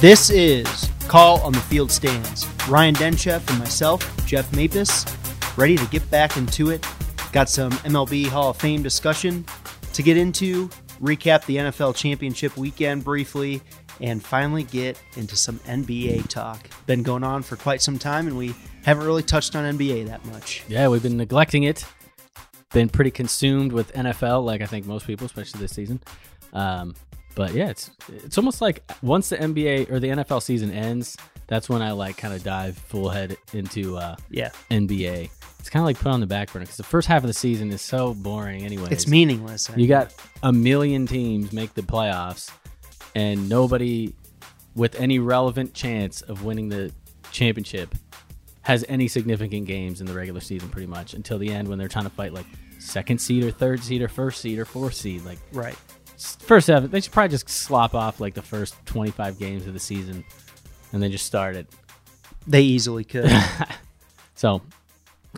This is Call on the Field Stands. Ryan Denchef and myself, Jeff Mapis, ready to get back into it. Got some MLB Hall of Fame discussion to get into, recap the NFL championship weekend briefly, and finally get into some NBA talk. Been going on for quite some time, and we haven't really touched on NBA that much. Yeah, we've been neglecting it. Been pretty consumed with NFL, like I think most people, especially this season. Um, but yeah, it's it's almost like once the NBA or the NFL season ends, that's when I like kind of dive full head into uh, Yeah, NBA. It's kind of like put on the back burner because the first half of the season is so boring. Anyway, it's meaningless. You got a million teams make the playoffs, and nobody with any relevant chance of winning the championship has any significant games in the regular season, pretty much until the end when they're trying to fight like second seed or third seed or first seed or fourth seed. Like right. First seven, they should probably just slop off like the first twenty five games of the season, and then just start it. They easily could. So,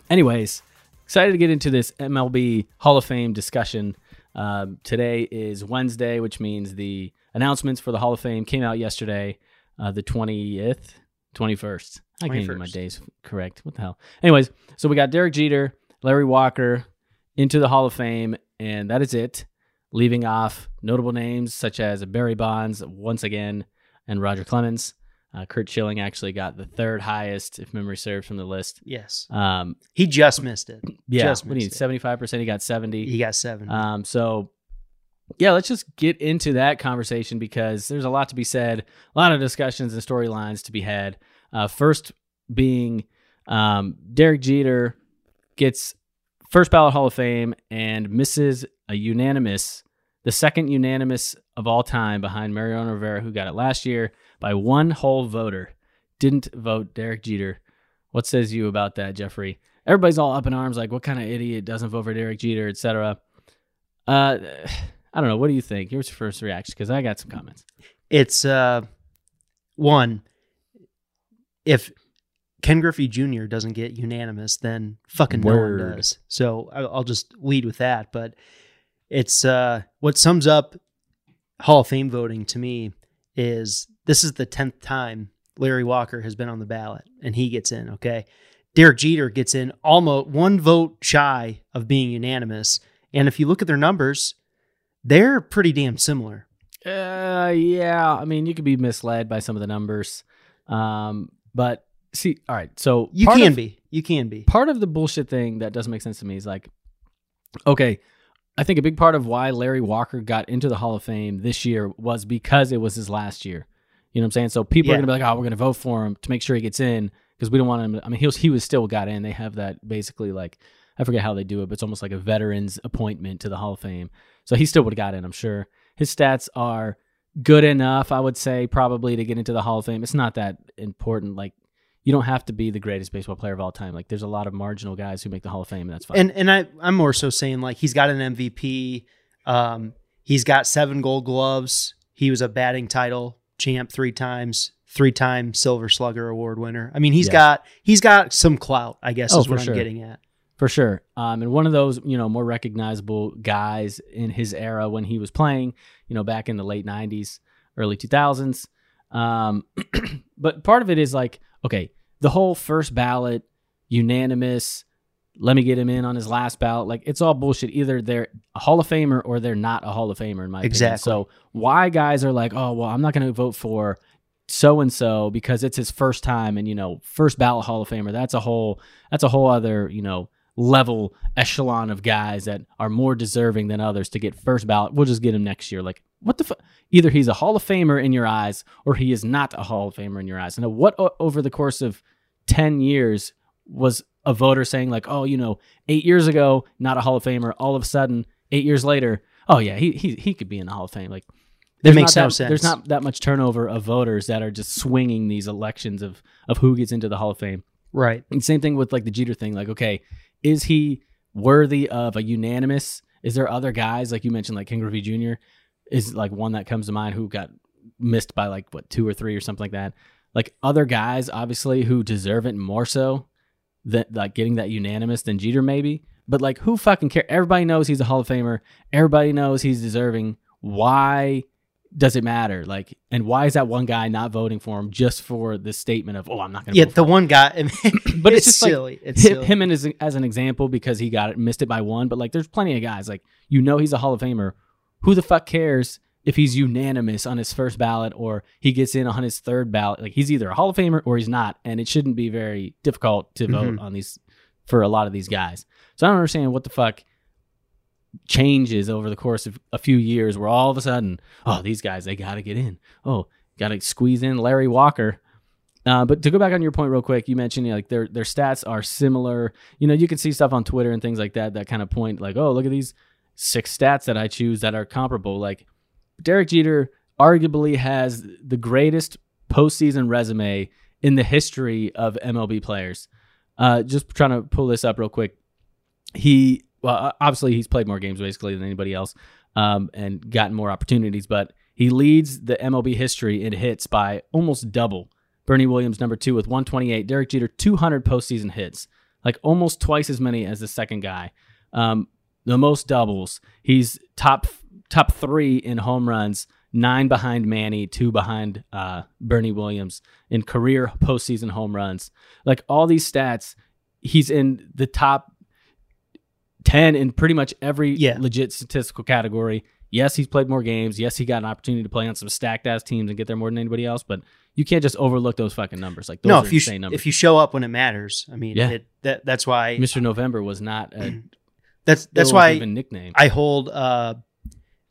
anyways, excited to get into this MLB Hall of Fame discussion. Um, today is Wednesday, which means the announcements for the Hall of Fame came out yesterday, uh, the 20th, 21st. I can't get my days correct. What the hell? Anyways, so we got Derek Jeter, Larry Walker into the Hall of Fame, and that is it. Leaving off notable names such as Barry Bonds once again and Roger Clemens. Uh, Kurt Schilling actually got the third highest, if memory serves, from the list. yes, Um, he just missed it. yeah, Just what do you need? Seventy five percent. He got seventy. He got seven. Um, so yeah, let's just get into that conversation because there's a lot to be said, a lot of discussions and storylines to be had. Uh, first being um, Derek Jeter gets first ballot Hall of Fame and misses a unanimous, the second unanimous of all time behind Mariano Rivera, who got it last year by one whole voter. Didn't vote Derek Jeter. What says you about that, Jeffrey? Everybody's all up in arms, like, what kind of idiot doesn't vote for Derek Jeter, etc. Uh, I don't know. What do you think? Here's your first reaction because I got some comments. it's uh one if Ken Griffey Jr. doesn't get unanimous, then fucking no one does. So I- I'll just lead with that. But it's uh what sums up Hall of Fame voting to me is this is the tenth time Larry Walker has been on the ballot and he gets in. Okay, Derek Jeter gets in almost one vote shy of being unanimous. And if you look at their numbers, they're pretty damn similar. Uh, yeah. I mean, you could be misled by some of the numbers. Um, but see, all right. So You can of- be. You can be. part of the bullshit thing that doesn't make sense to me is like, okay, I think a big part of why Larry Walker got into the Hall of Fame this year was because it was his last year. You know what I'm saying? So people Yeah. are gonna be like, oh, we're gonna vote for him to make sure he gets in because we don't want him. I mean, he was he was still got in. They have that basically like I forget how they do it, but it's almost like a veteran's appointment to the Hall of Fame. So he still would have got in, I'm sure. His stats are good enough, I would say, probably to get into the Hall of Fame. It's not that important. Like you don't have to be the greatest baseball player of all time. Like there's a lot of marginal guys who make the Hall of Fame, and that's fine. And and I I'm more so saying like he's got an MVP. Um, he's got seven Gold Gloves. He was a batting title champ three times, three time Silver Slugger Award winner. I mean, he's Yeah. got he's got some clout. I guess Oh, is what sure. I'm getting at. For sure. Um, and one of those, you know, more recognizable guys in his era when he was playing, you know, back in the late 90s, early 2000s. Um, but part of it is like, okay, the whole first ballot, unanimous, let me get him in on his last ballot. Like, it's all bullshit. Either they're a Hall of Famer or they're not a Hall of Famer, in my opinion. Exactly. So, why guys are like, oh, well, I'm not going to vote for so and so because it's his first time and, you know, first ballot Hall of Famer. That's a whole, that's a whole other, you know, level echelon of guys that are more deserving than others to get first ballot. We'll just get him next year. Like, what the fuck? Either he's a Hall of Famer in your eyes or he is not a Hall of Famer in your eyes. And what o- over the course of 10 years was a voter saying, like, oh, you know, eight years ago, not a Hall of Famer. All of a sudden, eight years later, oh, yeah, he, he, he could be in the Hall of Fame. Like, there's makes no that, sense. There's not that much turnover of voters that are just swinging these elections of, of who gets into the Hall of Fame. Right. And same thing with like the Jeter thing. Like, okay, is he worthy of a unanimous? Is there other guys like you mentioned, like Ken Griffey Jr. is like one that comes to mind who got missed by like what two or three or something like that. Like other guys, obviously, who deserve it more so that like getting that unanimous than Jeter maybe. But like, who fucking care? Everybody knows he's a Hall of Famer. Everybody knows he's deserving. Why does it matter? Like, and why is that one guy not voting for him just for the statement of, oh, I'm not going to Yeah, the one guy. But it's it's, just like silly. it's him, silly. him and as, as an example because he got it missed it by one but like there's plenty of guys like you know he's a hall of famer who the fuck cares if he's unanimous on his first ballot or he gets in on his third ballot like he's either a hall of famer or he's not and it shouldn't be very difficult to vote Mhm. on these for a lot of these guys so i don't understand what the fuck changes over the course of a few years where all of a sudden oh these guys they gotta get in oh gotta squeeze in larry walker uh, but to go back on your point real quick, you mentioned you know, like their their stats are similar. You know, you can see stuff on Twitter and things like that that kind of point like, oh, look at these six stats that I choose that are comparable. Like Derek Jeter arguably has the greatest postseason resume in the history of MLB players. Uh, just trying to pull this up real quick. He well, obviously he's played more games basically than anybody else, um, and gotten more opportunities. But he leads the MLB history in hits by almost double. Bernie Williams, number two, with 128. Derek Jeter, 200 postseason hits, like almost twice as many as the second guy. Um, the most doubles. He's top top three in home runs, nine behind Manny, two behind uh, Bernie Williams in career postseason home runs. Like all these stats, he's in the top 10 in pretty much every Yeah. legit statistical category. Yes, he's played more games. Yes, he got an opportunity to play on some stacked ass teams and get there more than anybody else. But you can't just overlook those fucking numbers. Like those no, are if you sh- numbers. if you show up when it matters, I mean, Yeah. it, that that's why Mr. November was not a that's that's why even nickname. I hold uh,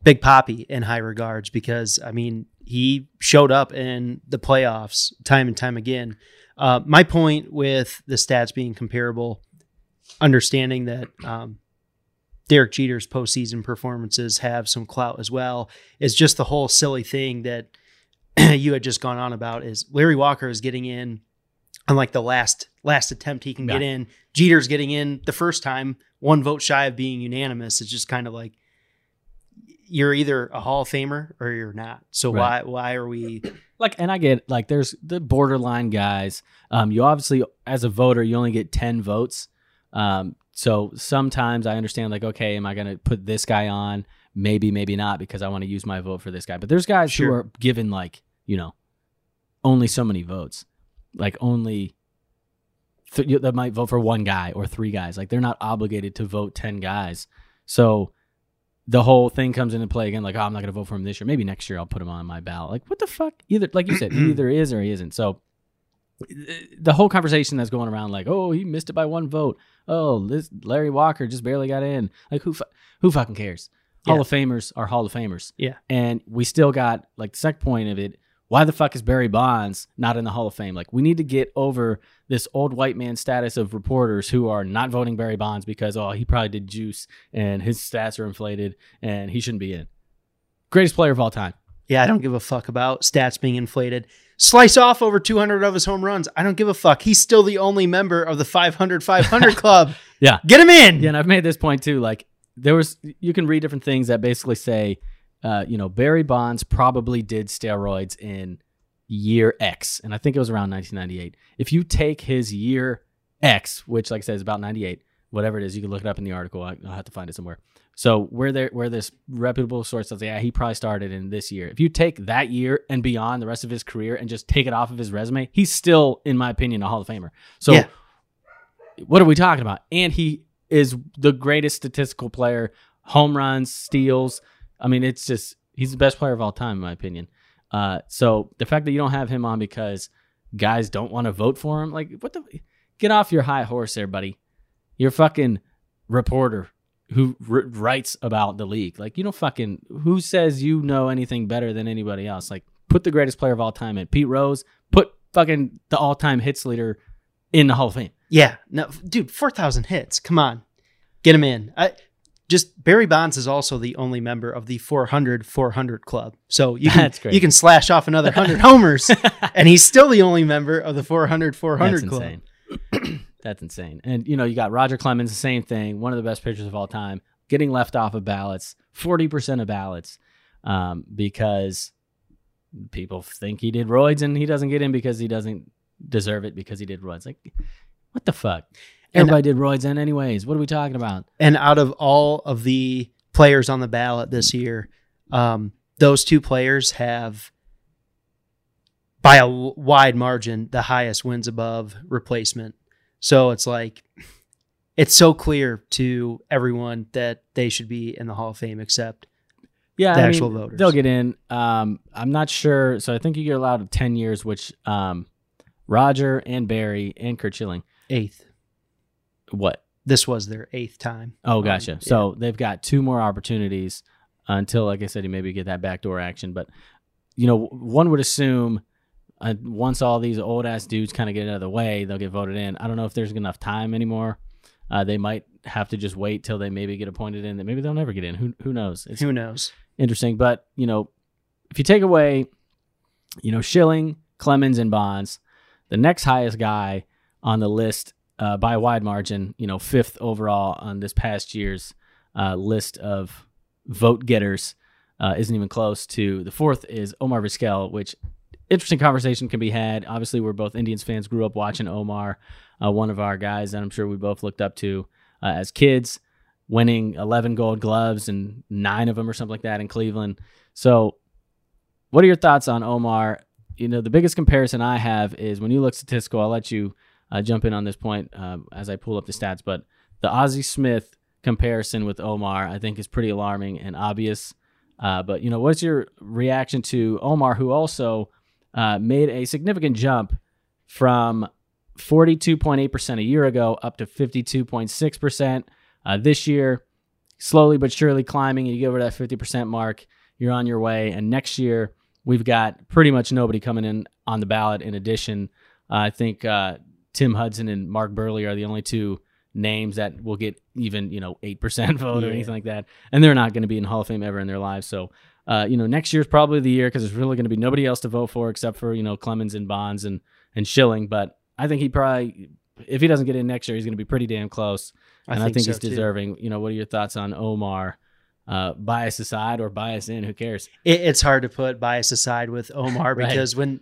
Big Papi in high regards because I mean he showed up in the playoffs time and time again. Uh, my point with the stats being comparable, understanding that um, Derek Jeter's postseason performances have some clout as well, is just the whole silly thing that you had just gone on about. Is Larry Walker is getting in on like the last last attempt he can get in. Jeter's getting in the first time, one vote shy of being unanimous. It's just kind of like you're either a Hall of Famer or you're not. So Right. why why are we? like and i get like there's the borderline guys um you obviously as a voter you only get 10 votes um so sometimes i understand like okay am i gonna put this guy on maybe maybe not because i want to use my vote for this guy but there's guys who are given like you know only so many votes like only th- that might vote for one guy or three guys. Like they're not obligated to vote 10 guys. So the whole thing comes into play again like oh i'm not going to vote for him this year. Maybe next year i'll put him on my ballot. Like what the fuck? Either like you said he either is or he isn't. So the whole conversation that's going around like oh he missed it by one vote. Oh this larry walker just barely got in. Like who fu- who fucking cares? Hall of famers are hall of famers. Yeah. and we still got like the second point of it why the fuck is barry bonds not in the hall of fame like we need to get over this old white man status of reporters who are not voting barry bonds because oh he probably did juice and his stats are inflated and he shouldn't be in greatest player of all time Yeah, I don't give a fuck about stats being inflated. Slice off over 200 of his home runs. I don't give a fuck. He's still the only member of the 500 500 club. Yeah. Get him in. Yeah, and I've made this point too. Like there was, you can read different things that basically say, uh, you know, Barry Bonds probably did steroids in year X, and I think it was around 1998. If you take his year X, which, like I said, is about 98, whatever it is, you can look it up in the article. I, I'll have to find it somewhere. So where there, where this reputable source says, yeah, he probably started in this year. If you take that year and beyond the rest of his career and just take it off of his resume, he's still, in my opinion, a Hall of Famer. So Yeah. what are we talking about? And he is the greatest statistical player, home runs, steals. I mean, it's just he's the best player of all time, in my opinion. Uh, so the fact that you don't have him on because guys don't want to vote for him, like what the get off your high horse there, buddy. You're fucking reporter who r- writes about the league. Like you don't fucking who says you know anything better than anybody else. Like put the greatest player of all time in Pete Rose. Put fucking the all time hits leader in the Hall of Fame. Yeah, no, dude, four thousand hits. Come on, get him in. I just Barry Bonds is also the only member of the 400 400 club. So you can That's great. you can slash off another hundred homers, and he's still the only member of the 400 400 That's club. insane. That's insane. And you know, you got Roger Clemens, the same thing, one of the best pitchers of all time, getting left off of ballots, forty percent of ballots, um, because people think he did roids and he doesn't get in because he doesn't deserve it because he did roids. Like, what the fuck? And- Everybody did roids in anyways. What are we talking about? And out of all of the players on the ballot this year, um, those two players have by a wide margin the highest wins above replacement. So it's like it's so clear to everyone that they should be in the Hall of Fame except Yeah, the I actual mean, voters. they'll get in. Um, I'm not sure. So I think you get allowed ten years, which um, Roger and Barry and Kurt Schilling. eighth. What? This was their eighth time. Oh, Um, gotcha. yeah. So they've got two more opportunities until, like I said, you maybe get that backdoor action. But you know, one would assume uh, once all these old ass dudes kind of get out of the way, they'll get voted in. I don't know if there's enough time anymore. Uh, they might have to just wait till they maybe get appointed in. That maybe they'll never get in. Who who knows? It's Who knows? interesting. But you know, if you take away, you know, Schilling, Clemens, and Bonds, the next highest guy on the list uh, by a wide margin, you know, fifth overall on this past year's uh, list of vote getters, uh, isn't even close to the fourth is Omar Vizquel, which interesting conversation can be had. Obviously, we're both Indians fans, grew up watching Omar, uh, one of our guys that I'm sure we both looked up to uh, as kids, winning 11 gold gloves and nine of them or something like that in Cleveland. So, what are your thoughts on Omar? You know, the biggest comparison I have is when you look statistical, I'll let you uh, jump in on this point um, as I pull up the stats, but the Ozzie Smith comparison with Omar, I think, is pretty alarming and obvious. Uh, but, you know, what's your reaction to Omar, who also uh, made a significant jump from 42.8% a year ago up to 52.6% uh, this year? Slowly but surely climbing. You get over that 50% mark, you're on your way. And next year, we've got pretty much nobody coming in on the ballot. In addition, uh, I think uh, Tim Hudson and Mark Buehrle are the only two names that will get even you know eight percent vote or anything like that, and they're not going to be in Hall of Fame ever in their lives. So. Uh, you know, next year's probably the year because there's really going to be nobody else to vote for except for you know Clemens and Bonds and and Schilling. But I think he probably, if he doesn't get in next year, he's going to be pretty damn close and I think so, he's too. deserving. You know, what are your thoughts on Omar? Uh, bias aside or bias in, who cares? It, it's hard to put bias aside with Omar Right. because when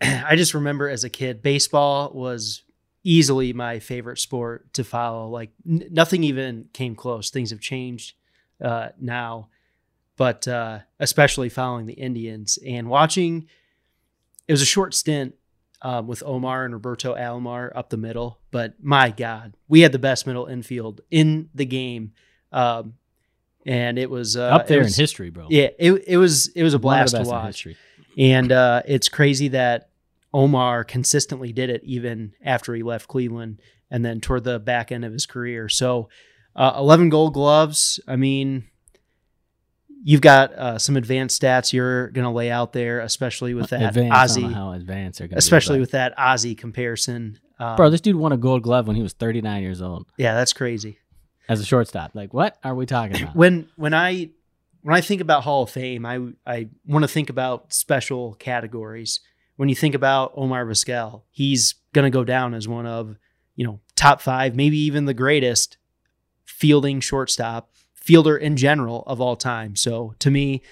I just remember as a kid, baseball was easily my favorite sport to follow. Like n- nothing even came close. Things have changed uh, now, but uh, especially following the Indians and watching. It was a short stint um, with Omar and Roberto Alomar up the middle, but my God, we had the best middle infield in the game, um, and it was uh, Up there was- in history, bro. yeah, it it was it was a blast to watch, history. And uh, it's crazy that Omar consistently did it even after he left Cleveland, and then toward the back end of his career. So, uh, eleven Gold Gloves. I mean, you've got uh, some advanced stats you're going to lay out there, especially with that Advanced, I don't know Ozzie, how advanced to especially with that Ozzie comparison. Um, bro. This dude won a Gold Glove when he was 39 years old yeah, that's crazy. as a shortstop. Like, what are we talking about? when when I when I think about Hall of Fame, I I want to think about special categories. When you think about Omar Vizquel, he's going to go down as one of you know top five, maybe even the greatest fielding shortstop fielder in general of all time. So to me,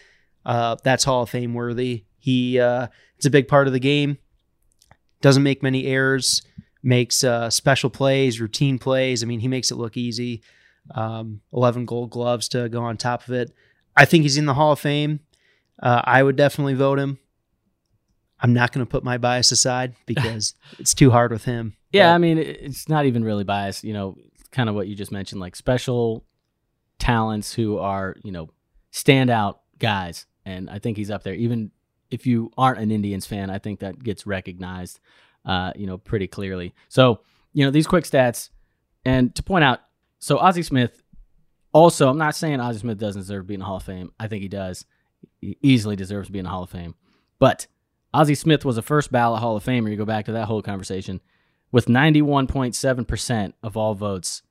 uh, that's Hall of Fame worthy. He uh, it's a big part of the game. Doesn't make many errors. Makes uh, special plays, routine plays. I mean, he makes it look easy um, 11 gold gloves to go on top of it. I think he's in the Hall of Fame. Uh, I would definitely vote him. I'm not going to put my bias aside because it's too hard with him. Yeah, I mean, it's not even really biased. You know, kind of what you just mentioned, like special talents who are, you know, standout guys. And I think he's up there. Even if you aren't an Indians fan, I think that gets recognized, uh, you know, pretty clearly. So, you know, these quick stats. And to point out, so Ozzie Smith, also, I'm not saying Ozzie Smith doesn't deserve to be in the Hall of Fame. I think he does. He easily deserves to be in the Hall of Fame. But Ozzie Smith was a first ballot Hall of Famer. You go back to that whole conversation with 91.7% of all votes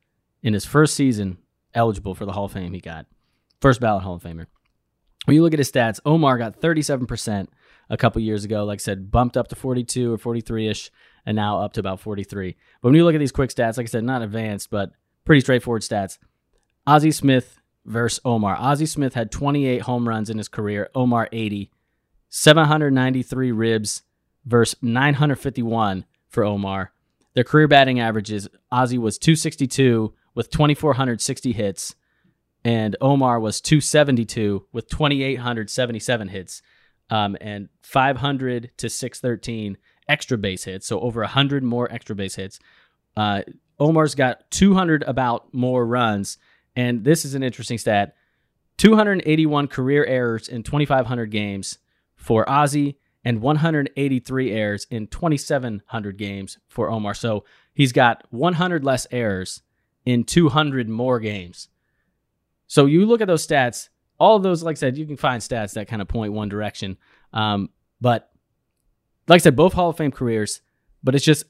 in his first season eligible for the Hall of Fame he got. First ballot Hall of Famer. When you look at his stats, Omar got 37% a couple years ago, like I said, bumped up to 42 or 43 ish, and now up to about 43. But when you look at these quick stats, like I said, not advanced, but pretty straightforward stats. Ozzie Smith versus Omar. Ozzie Smith had 28 home runs in his career, Omar 80. 793 ribs versus 951 for Omar. Their career batting averages Ozzie was 262 with 2,460 hits. and Omar was 272 with 2,877 hits um, and 500 to 613 extra base hits. So over 100 more extra base hits. Uh, Omar's got 200 about more runs. And this is an interesting stat 281 career errors in 2,500 games for Ozzie and 183 errors in 2,700 games for Omar. So he's got 100 less errors in 200 more games. So you look at those stats, all of those, like I said, you can find stats that kind of point one direction. Um, but like I said, both Hall of Fame careers, but it's just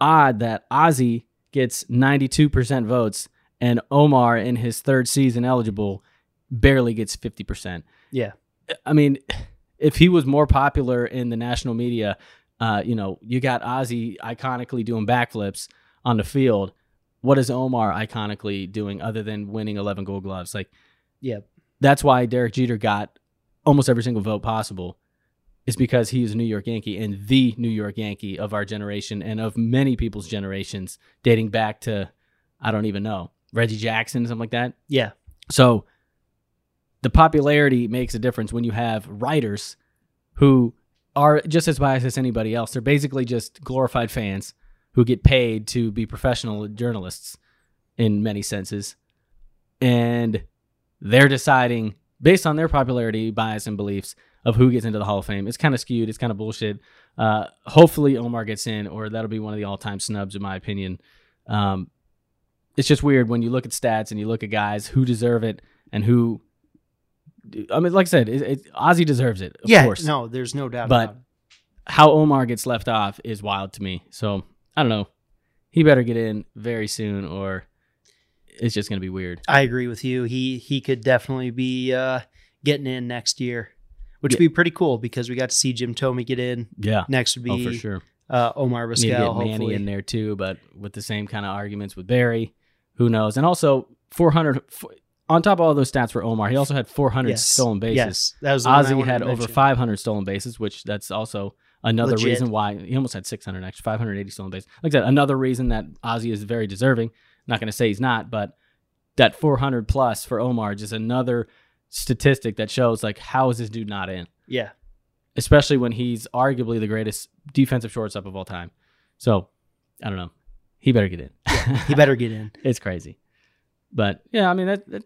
odd that Ozzie gets 92% votes and Omar in his third season eligible barely gets 50%. Yeah. I mean, if he was more popular in the national media, uh, you know, you got Ozzie iconically doing backflips on the field. What is Omar iconically doing other than winning 11 gold gloves? Like, Yeah. that's why Derek Jeter got almost every single vote possible is because he is a New York Yankee and the New York Yankee of our generation and of many people's generations dating back to I don't even know Reggie Jackson something like that. Yeah. So the popularity makes a difference when you have writers who are just as biased as anybody else. They're basically just glorified fans who get paid to be professional journalists in many senses. And they're deciding based on their popularity, bias, and beliefs of who gets into the Hall of Fame. It's kind of skewed. It's kind of bullshit. Uh, hopefully Omar gets in, or that'll be one of the all-time snubs, in my opinion. Um, it's just weird when you look at stats and you look at guys who deserve it and who. I mean, like I said, it, it, Ozzie deserves it, of yeah. course. No, there's no doubt But-. How Omar gets left off is wild to me. So I don't know. He better get in very soon, or it's just gonna be weird. I agree with you. He he could definitely be uh, getting in next year, which Yeah. would be pretty cool because we got to see Jim Thome get in. Yeah. Next would be Oh, for sure. uh, Omar Need to get Manny Hopefully, in there too, but with the same kind of arguments with Barry, who knows? And also 400 on top of all those stats for Omar, he also had 400 yes. stolen bases. Yes, that was Ozzie had over 500 stolen bases, which that's also another Legit. reason why he almost had 600 actually 580 stolen bases. Like I said, another reason that Ozzie is very deserving. Not going to say he's not, but that 400 plus for Omar just another statistic that shows like how is this dude not in? Yeah, Especially when he's arguably the greatest defensive shortstop of all time. So I don't know. He better get in. he better get in. it's crazy. But yeah, I mean, that, that,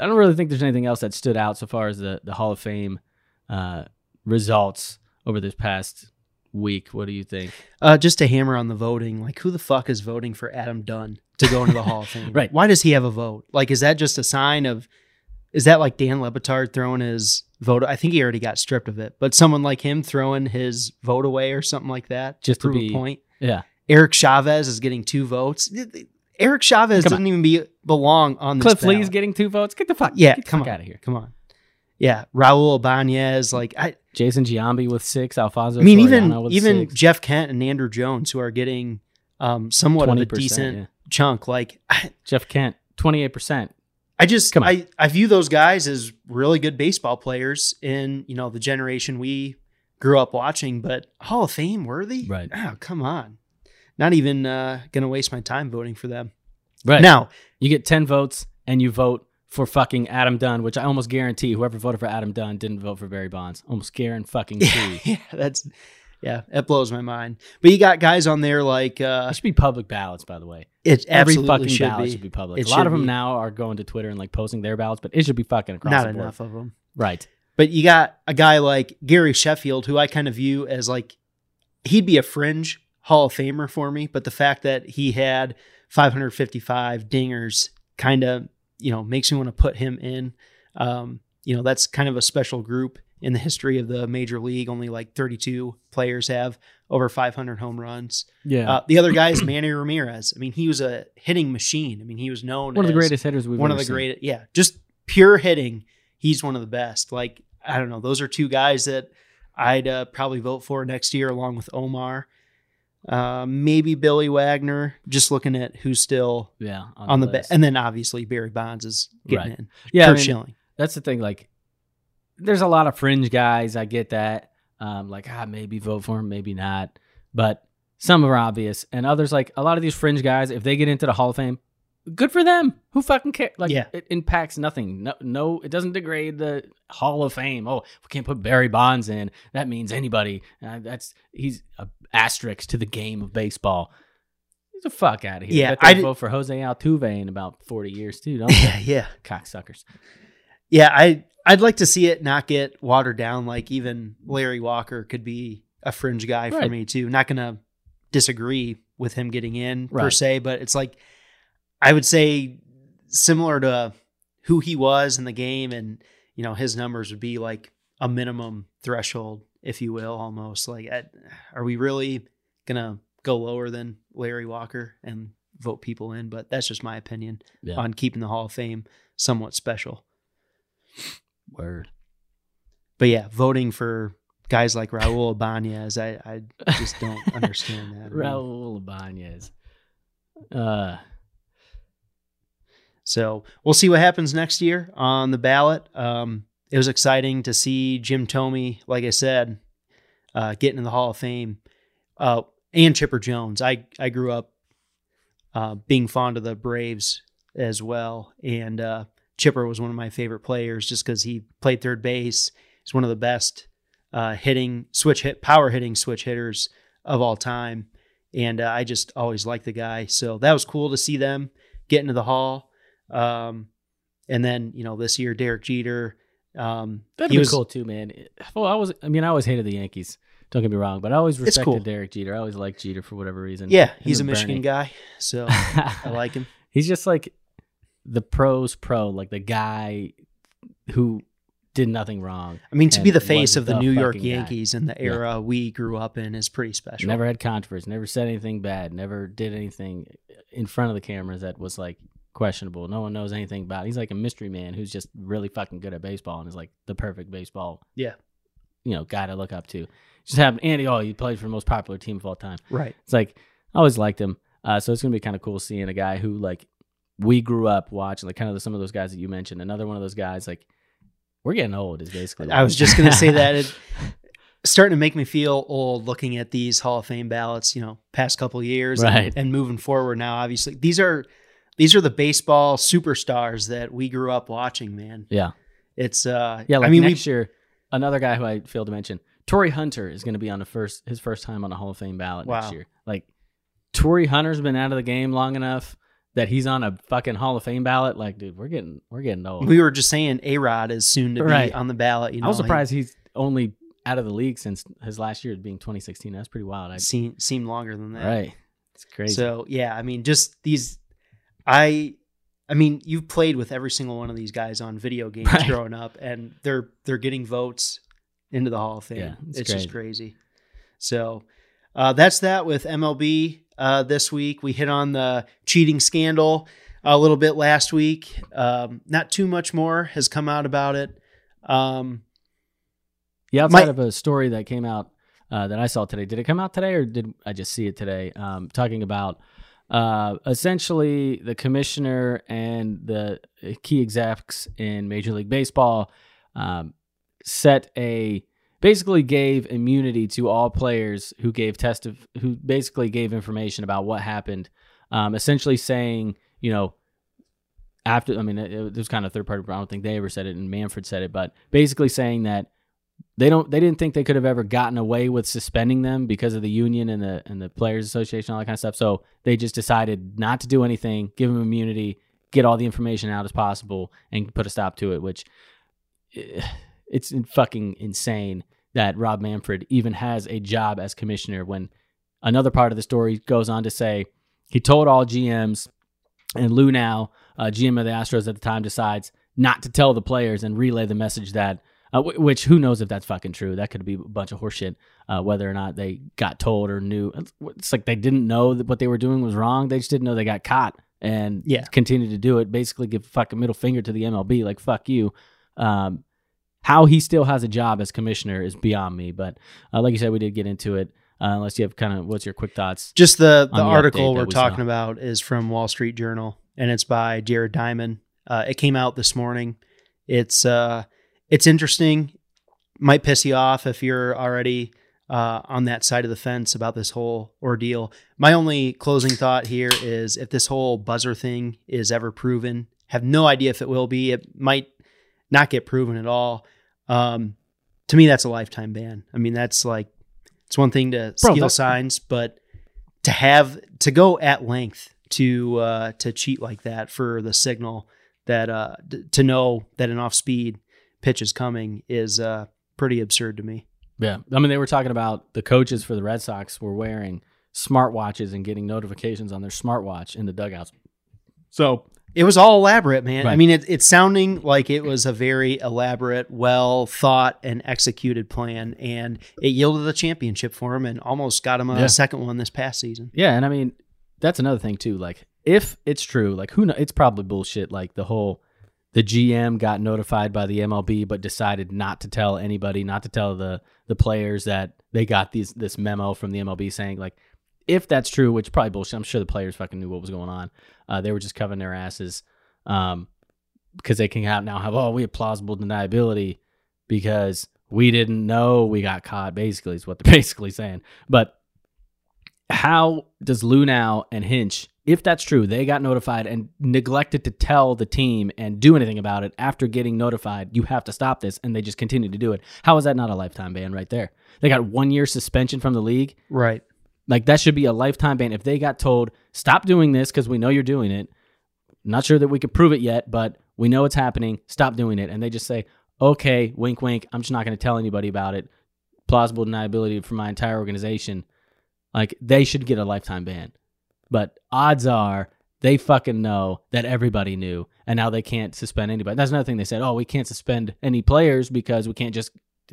I don't really think there's anything else that stood out so far as the, the Hall of Fame uh, results over this past week. What do you think? Uh, just to hammer on the voting, like who the fuck is voting for Adam Dunn to go into the Hall of Fame? Right. Why does he have a vote? Like, is that just a sign of? Is that like Dan Le Batard throwing his vote? I think he already got stripped of it, but someone like him throwing his vote away or something like that, Just to prove be- a point. Yeah. Eric Chavez is getting two votes. Eric Chavez Come doesn't even be belong on this Cliff ballot. Lee's getting two votes. Get the fuck, Yeah, get the come fuck on. out of here. Come on, yeah, Raul Ibanez. Like I, Jason Giambi with six. Alfonso. I mean, even even six. Jeff Kent and Andruw Jones, who are getting um, somewhat of a decent yeah. chunk. Like I, Jeff Kent, twenty eight percent. I just Come on. I, I view those guys as really good baseball players in you know the generation we grew up watching, but Hall of Fame worthy. Right. Oh, come on. Not even uh, gonna waste my time voting for them. Right Now, you get ten votes and you vote for fucking Adam Dunn, which I almost guarantee whoever voted for Adam Dunn didn't vote for Barry Bonds. Almost guarantee fucking yeah, yeah, that's yeah, that blows my mind. But you got guys on there like uh, It should be public ballots, by the way. it Every fucking should ballot be. should be public. It a lot of them be. now are going to Twitter and like posting their ballots, but it should be fucking across Not the board. enough of them. Right. But you got a guy like Gary Sheffield, who I kind of view as like he'd be a fringe Hall of Famer for me. But the fact that he had 555 dingers kind of you know makes me want to put him in. Um, you know that's kind of a special group in the history of the major league. Only like 32 players have over 500 home runs. Yeah. Uh, the other guy is Manny Ramirez. I mean, he was a hitting machine. I mean, he was known one of the greatest hitters we've one of the greatest. yeah just pure hitting he's one of the best like i don't know those are two guys that i'd uh, probably vote for next year along with omar uh, maybe billy wagner just looking at who's still Yeah. on, the, list. best and then obviously barry bonds is getting Right. in yeah, I Kurt mean, that's the thing. Like, there's a lot of fringe guys. I get that. Um, like, ah, maybe vote for him, maybe not. But some are obvious, and others like a lot of these fringe guys. If they get into the Hall of Fame, good for them. Who fucking cares? Like, Yeah. it impacts nothing. No, no, it doesn't degrade the Hall of Fame. Oh, we can't put Barry Bonds in, that means anybody. Uh, that's he's a asterisk to the game of baseball. Get the fuck out of here. Yeah, I vote for Jose Altuve in about forty years too. Don't? Yeah, yeah. cocksuckers. Yeah, I I'd like to see it not get watered down. Like even Larry Walker could be a fringe guy for me too. Not gonna disagree with him getting in per se, but it's like I would say similar to who he was in the game, and you know his numbers would be like a minimum threshold, if you will, almost. Like, are we really gonna go lower than Larry Walker and vote people in? But that's just my opinion Yeah. on keeping the Hall of Fame somewhat special. Word. But yeah, voting for guys like Raul Ibanez, I, I just don't understand that. Raul Ibanez. Uh, So we'll see what happens next year on the ballot. Um, it was exciting to see Jim Thome, like I said, uh, get into the Hall of Fame, uh, and Chipper Jones. I I grew up uh, being fond of the Braves as well, and uh, Chipper was one of my favorite players just because he played third base. He's one of the best uh, hitting switch hit power hitting switch hitters of all time, and uh, I just always liked the guy. So that was cool to see them get into the Hall. Um, and then you know this year Derek Jeter. Um, that'd he be was cool too, man. Well, I was. I mean, I always hated the Yankees. Don't get me wrong, but I always respected cool. Derek Jeter. I always liked Jeter for whatever reason. yeah, Him he's a Michigan Bernie. guy, so I like him. He's just like the pros pro, like the guy who did nothing wrong. I mean, to be the face of the, the New York fucking guy. Yankees in the Yeah. era we grew up in is pretty special. Never had controversy. Never said anything bad. Never did anything in front of the cameras that was like questionable. No one knows anything about. It. He's like a mystery man who's just really fucking good at baseball and is like the perfect baseball. Yeah. You know, guy to look up to. Just happened. Andy, oh, he played for the most popular team of all time. right. It's like I always liked him. Uh, so it's gonna be kind of cool seeing a guy who like we grew up watching, like kind of the, some of those guys that you mentioned. Another one of those guys, like we're getting old, is basically. I was just gonna say that it starting to make me feel old looking at these Hall of Fame ballots. You know, past couple years, and- and, moving forward now. Obviously, these are these are the baseball superstars that we grew up watching. Man, yeah, it's uh, yeah. Like I mean, next year, another guy who I failed to mention, Torii Hunter, is going to be on the first his first time on a Hall of Fame ballot Wow. next year. Like Torii Hunter's been out of the game long enough that he's on a fucking Hall of Fame ballot. Like, dude, we're getting we're getting old. we were just saying A Rod is soon to Right. be on the ballot. You know, I was surprised he's only out of the league since his last year being 2016. That's pretty wild. I, seemed seemed longer than that. right, it's crazy. So yeah, I mean, just these. I, I mean, you've played with every single one of these guys on video games Right. growing up, and they're they're getting votes into the Hall of Fame. Yeah, it's it's just crazy. So uh, that's that with MLB uh, this week. We hit on the cheating scandal a little bit last week. Um, not too much more has come out about it. Um, Yeah, outside My- of a story that came out uh, that I saw today, did it come out today or did I just see it today? Um, talking about uh, essentially the commissioner and the key execs in Major League Baseball um, set a basically gave immunity to all players who gave test of who basically gave information about what happened, um, essentially saying you know after I mean it, it was kind of third party. I don't think they ever said it, and Manfred said it, but basically saying that they don't they didn't think they could have ever gotten away with suspending them because of the union and the and the players association all that kind of stuff. So they just decided not to do anything give them immunity get all the information out as possible and put a stop to it which eh, it's fucking insane that Rob Manfred even has a job as commissioner when another part of the story goes on to say he told all GMs and Luhnow uh, GM of the Astros at the time decides not to tell the players and relay the message that uh, wh- which who knows if that's fucking true? That could be a bunch of horseshit. Uh, whether or not they got told or knew, it's, like they didn't know that what they were doing was wrong. They just didn't know they got caught and Yeah. continued to do it. Basically, give fucking middle finger to the MLB, like fuck you. Um, how he still has a job as commissioner is beyond me. But uh, like you said, we did get into it. Uh, unless you have kind of what's your quick thoughts? Just the the the article we're we talking saw. about is from Wall Street Journal, and it's by Jared Diamond. Uh, it came out this morning. It's uh, it's interesting. Might piss you off if you're already uh, on that side of the fence about this whole ordeal. My only closing thought here is if this whole buzzer thing is ever proven, have no idea if it will be. It might not get proven at all. Um, to me, that's a lifetime ban. I mean, that's like it's one thing to Bro, steal signs, but to have to go at length to uh, to cheat like that for the signal that uh, d- to know that an off speed pitch is coming is uh, pretty absurd to me. Yeah. I mean, they were talking about the coaches for the Red Sox were wearing smartwatches and getting notifications on their smartwatch in the dugouts. So, It was all elaborate, man. I mean, it, it's sounding like it was a very elaborate, well thought and executed plan, and it yielded a championship for him and almost got him a Yeah. second one this past season. yeah. And I mean, that's another thing, too. Like, if it's true, like, who knows? It's probably bullshit. Like, the whole, the GM got notified by the MLB, but decided not to tell anybody, not to tell the, the players that they got these, this memo from the MLB saying, like, if that's true, which probably bullshit, I'm sure the players fucking knew what was going on. Uh, they were just covering their asses um, because they can have now have oh we have plausible deniability because we didn't know we got caught. Basically, is what they're basically saying. But how does Luhnow and Hinch, if that's true, they got notified and neglected to tell the team and do anything about it after getting notified? You have to stop this, and they just continue to do it. How is that not a lifetime ban right there? They got one year suspension from the league. Right. Like that should be a lifetime ban. If they got told, stop doing this because we know you're doing it. Not sure that we could prove it yet, but we know it's happening. Stop doing it. And they just say, okay, wink, wink. I'm just not going to tell anybody about it. Plausible deniability for my entire organization. Like they should get a lifetime ban. But odds are they fucking know that everybody knew, and now they can't suspend anybody. That's another thing they said. Oh, we can't suspend any players because we can't just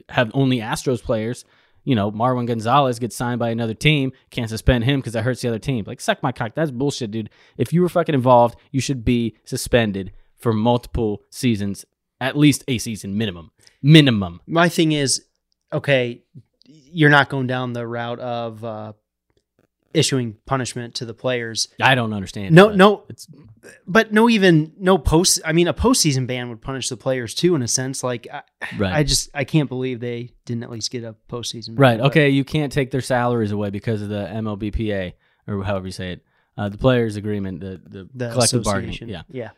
have only Astros players you know, Marwin Gonzalez gets signed by another team, can't suspend him because that hurts the other team. Like, suck my cock. That's bullshit, dude. If you were fucking involved, you should be suspended for multiple seasons, at least a season minimum. Minimum. My thing is, okay, you're not going down the route of uh, issuing punishment to the players. I don't understand. No, but no, It's but no, even no post. I mean, a postseason ban would punish the players too, in a sense. Like, I, right. I just I can't believe they didn't at least get a postseason. ban, right. but- Okay. You can't take their salaries away because of the MLBPA or however you say it. Uh, the players' agreement, the, the, the collective bargaining. Yeah. yeah.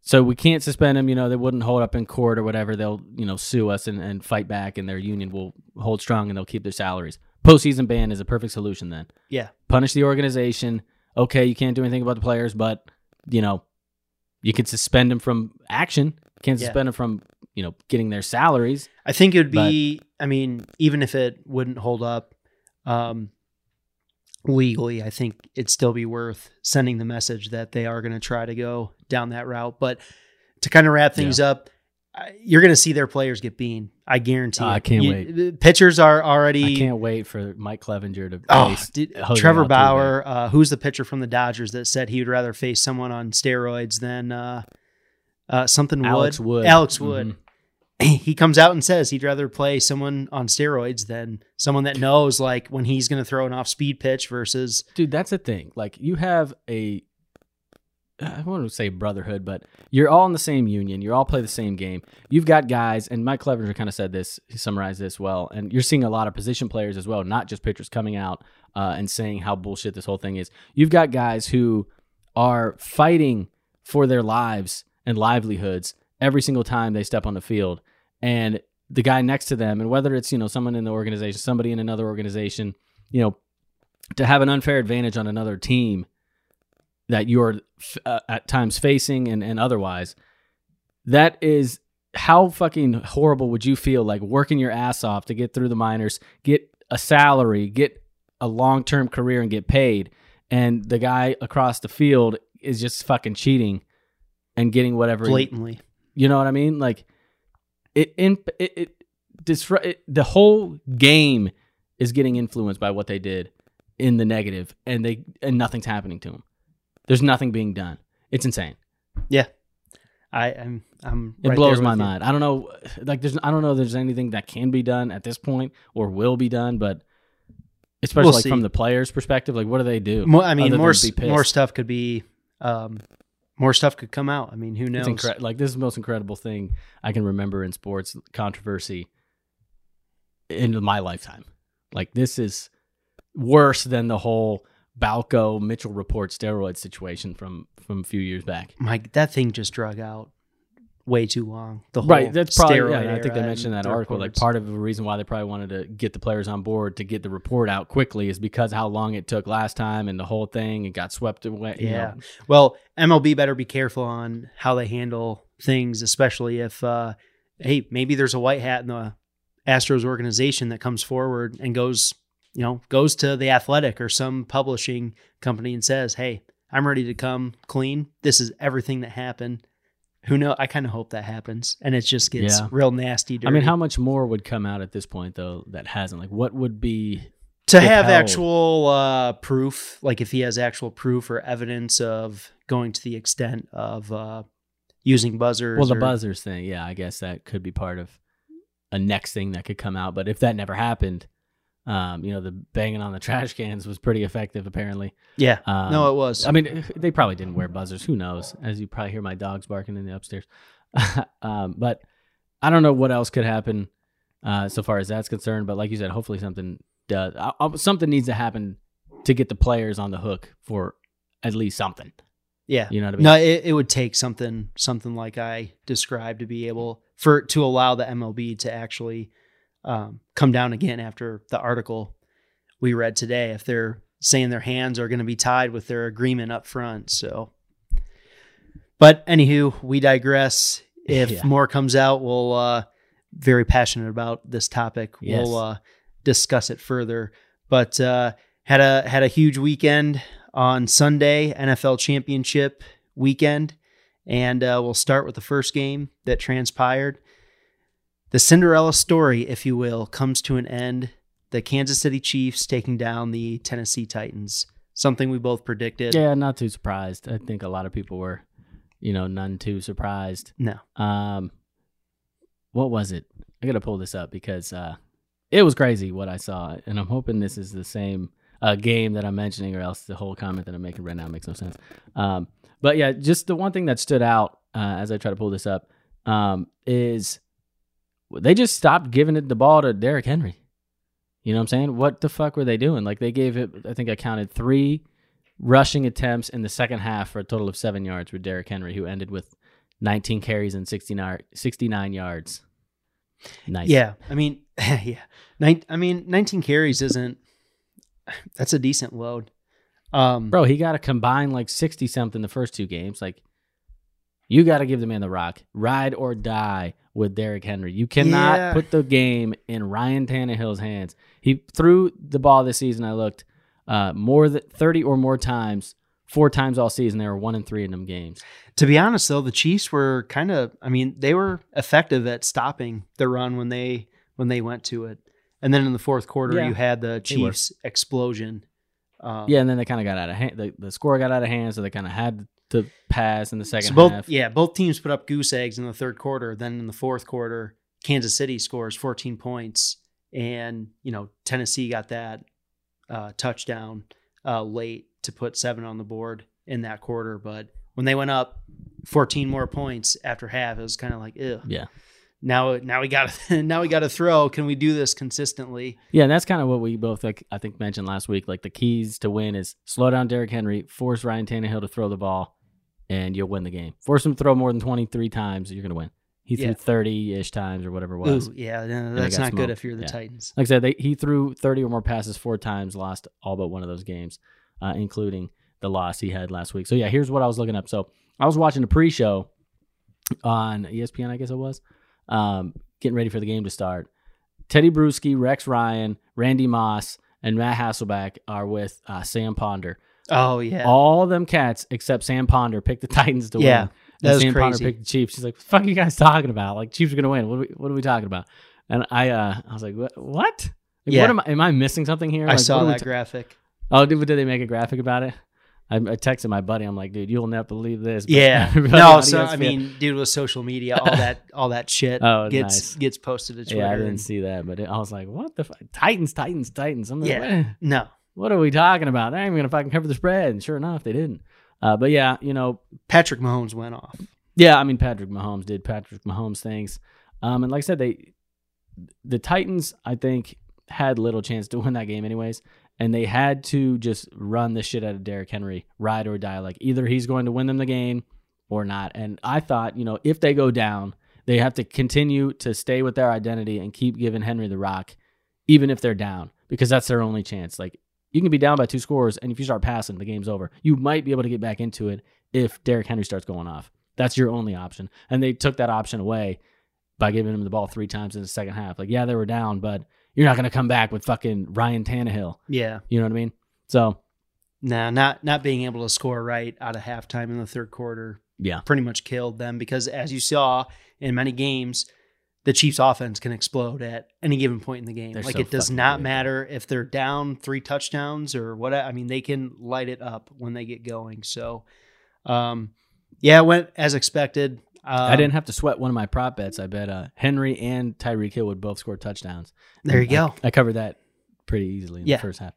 So we can't suspend them. You know, they wouldn't hold up in court or whatever. They'll, you know, sue us and, and fight back, and their union will hold strong and they'll keep their salaries. Postseason ban is a perfect solution then. Yeah. Punish the organization. Okay, you can't do anything about the players, but, you know, you can suspend them from action. Can't Yeah. suspend them from, you know, getting their salaries. I think it would be. I mean, even if it wouldn't hold up um, legally, I think it'd still be worth sending the message that they are going to try to go down that route. But to kind of wrap things up, I- you're going to see their players get beaten. I guarantee. Ah, I can't You- wait. Pitchers are already. I can't wait for Mike Clevinger to Oh, face Trevor Bauer, uh, who's the pitcher from the Dodgers that said he would rather face someone on steroids than uh, uh, something Alex Wood. Wood. Alex Wood. Mhm. He comes out and says he'd rather play someone on steroids than someone that knows like when he's going to throw an off speed pitch versus dude that's the thing like you have a i want to say brotherhood but you're all in the same union. You all play the same game. You've got guys and mike clevinger kind of said this he summarized this well and you're seeing a lot of position players as well not just pitchers coming out uh, and saying how bullshit this whole thing is. You've got guys who are fighting for their lives and livelihoods every single time they step on the field. And the guy next to them and whether it's you know someone in the organization somebody in another organization you know to have an unfair advantage on another team that you're f- uh, at times facing and, and otherwise that is how fucking horrible would you feel like working your ass off to get through the minors get a salary get a long-term career and get paid and the guy across the field is just fucking cheating and getting whatever he- blatantly. you know what I mean? Like it in it, it, disru- it the whole game is getting influenced by what they did in the negative and they and nothing's happening to them. There's nothing being done. It's insane. I, I'm I'm It right blows my you. mind. I don't know like there's I don't know if there's anything that can be done at this point or will be done, but especially We'll like see. from the players' perspective, like what do they do? More, I mean, more be s- pissed? more stuff could be, um, more stuff could come out. I mean, who knows? It's incredible. Like this is the most incredible thing I can remember in sports controversy in my lifetime. Like this is worse than the whole Balco Mitchell report steroid situation from from a few years back. Mike, that thing just drug out way too long. The whole Right, that's probably steroid yeah. I think they mentioned that article. Like part of the reason why they probably wanted to get the players on board to get the report out quickly is because how long it took last time and the whole thing it got swept away. you Yeah. know. Well, MLB better be careful on how they handle things, especially if, uh, hey, maybe there's a white hat in the Astros organization that comes forward and goes, you know, goes to the Athletic or some publishing company and says, "Hey, I'm ready to come clean. This is everything that happened." Who know? I kind of hope that happens, and it just gets Yeah. real nasty. Dirty. I mean, how much more would come out at this point though that hasn't? Like, what would be? to have actual uh, proof, like if he has actual proof or evidence of going to the extent of uh, using buzzers. Well, the or- buzzers thing, yeah, I guess that could be part of a next thing that could come out. But if that never happened, um, you know, the banging on the trash cans was pretty effective, apparently. Yeah, Um, no, it was. I mean, they probably didn't wear buzzers. Who knows? As you probably hear my dogs barking in the upstairs. um, but I don't know what else could happen uh, so far as that's concerned. But like you said, hopefully something does. I, I, something needs to happen to get the players on the hook for at least something. yeah, You know what I mean? no, it, it would take something, something like I described to be able for to allow the MLB to actually um, come down again after the article we read today. If they're saying their hands are going to be tied with their agreement up front, so. But anywho, we digress. If Yeah. more comes out, we'll uh, very passionate about this topic. Yes. We'll uh, discuss it further. But uh, had a had a huge weekend on Sunday, NFL Championship weekend, and uh, we'll start with the first game that transpired. The Cinderella story, if you will, comes to an end. The Kansas City Chiefs taking down the Tennessee Titans. Something we both predicted. Yeah, not too surprised. I think a lot of people were, you know, none too surprised. No. Um, what was it? I gotta pull this up because uh, it was crazy what I saw, and I'm hoping this is the same uh, game that I'm mentioning, or else the whole comment that I'm making right now makes no sense. Um, but yeah, just the one thing that stood out uh, as I try to pull this up um, is they just stopped giving it the ball to Derrick Henry. You know what I'm saying? What the fuck were they doing? Like they gave it. I think I counted three rushing attempts in the second half for a total of seven yards with Derrick Henry, who ended with 19 carries and 69, 69 yards. Nice. Yeah, I mean, yeah, Nin- I mean, 19 carries isn't. That's a decent load. Um, Bro, he got to combine like 60 something the first two games. Like, you got to give the man the rock. Ride or die with Derrick Henry. You cannot Yeah. put the game in Ryan Tannehill's hands. He threw the ball this season. I looked uh, more than 30 or more times, four times all season. They were one and three in them games. To be honest, though, the Chiefs were kind of. I mean, they were effective at stopping the run when they when they went to it, and then in the fourth quarter, Yeah, you had the. Chiefs explosion. Um, Yeah, and then they kind of got out of hand. The, the score got out of hand, so they kind of had to pass in the second So both, half. yeah, both teams put up goose eggs in the third quarter. Then in the fourth quarter, Kansas City scores 14 points, and you know Tennessee got that uh, touchdown uh, late to put seven on the board in that quarter. But when they went up 14 more points after half, it was kind of like, ew. Yeah. Now, now we got to now we got to throw. Can we do this consistently? Yeah, and that's kind of what we both like I think mentioned last week. Like the keys to win is slow down Derrick Henry, force Ryan Tannehill to throw the ball, and you'll win the game. Force him to throw more than twenty three times, you're gonna win. He threw Yeah. thirty ish times or whatever it was. Ooh, yeah, no, that's not good if you're the Yeah. Titans. Like I said, they, he threw thirty or more passes four times, lost all but one of those games, uh, including the loss he had last week. So yeah, here's what I was looking up. So I was watching the pre-show on ESPN, I guess it was, um, getting ready for the game to start. Tedy Bruschi, Rex Ryan, Randy Moss, and Matt Hasselbeck are with uh, Sam Ponder. Oh yeah, All of them cats except Sam Ponder picked the Titans to Yeah, win. that And Sam Ponder crazy. picked the Chiefs. She's like, "What the fuck are you guys talking about? Like Chiefs are gonna win. What are we, what are we talking about?" And I uh, I was like, "What? What? Like, Yeah. What am I? Am I missing something here? I Like, saw what are we that graphic. oh, did, did they make a graphic about it? I, I texted my buddy. I'm like, "Dude, you'll never believe this." But Yeah. No, so I mean, dude, with social media, all that all that shit Oh, gets nice. gets posted to Twitter. yeah, I didn't and- see that, but it, I was like, "What the fuck? Titans, Titans, Titans?" I'm like, Yeah. "What? no, what are we talking about? They're not even gonna fucking cover the spread." And sure enough, they didn't. Uh, but yeah, you know, Patrick Mahomes went off. Yeah, I mean Patrick Mahomes did Patrick Mahomes things, um, and like I said, they the Titans. I think had little chance to win that game anyways, and they had to just run the shit out of Derrick Henry, ride or die. Like either he's going to win them the game or not. And I thought, you know, if they go down, they have to continue to stay with their identity and keep giving Henry the rock, even if they're down, because that's their only chance. Like you can be down by two scores, and if you start passing, the game's over. You might be able to get back into it if Derrick Henry starts going off. That's your only option. And they took that option away by giving him the ball three times in the second half. Like, yeah, they were down, but you're not going to come back with fucking Ryan Tannehill. Yeah. You know what I mean? So, nah, not not being able to score right out of halftime in the third quarter yeah, pretty much killed them because as you saw in many games, the Chiefs offense can explode at any given point in the game. They're like so it does not good. matter if they're down three touchdowns or what. I mean, they can light it up when they get going. So, um, yeah, it went as expected. Um, I didn't have to sweat one of my prop bets. I bet uh, Henry and Tyreek Hill would both score touchdowns. There you I- go. I, covered that pretty easily in Yeah. the first half.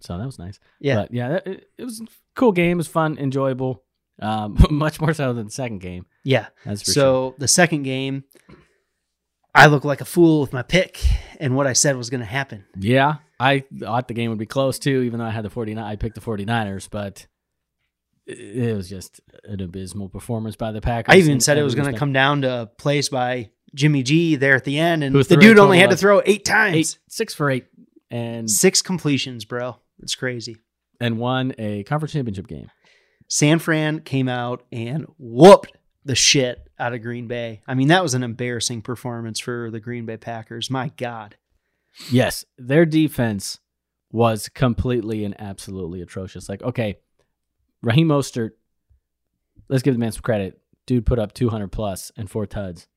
So that was nice. Yeah. But yeah, that- it, it was a cool game. It was fun, enjoyable. Um, much more so than the second game. Yeah. That's for sure. so the second game, I look like a fool with my pick and what I said was going to happen. Yeah, I thought the game would be close too, even though I had the 49 I picked the 49ers, but it, was just an abysmal performance by the Packers. I even said it was going to come down to plays by Jimmy G there at the end, and the dude only had to throw eight times. eight, six for eight, and Six completions, bro. It's crazy. and won a conference championship game. San Fran came out and whooped the shit out of Green Bay. I mean, that was an embarrassing performance for the Green Bay Packers. My God. Yes, their defense was completely and absolutely atrocious. Like, okay, Raheem Mostert, let's give the man some credit. Dude put up 200 plus and four tuds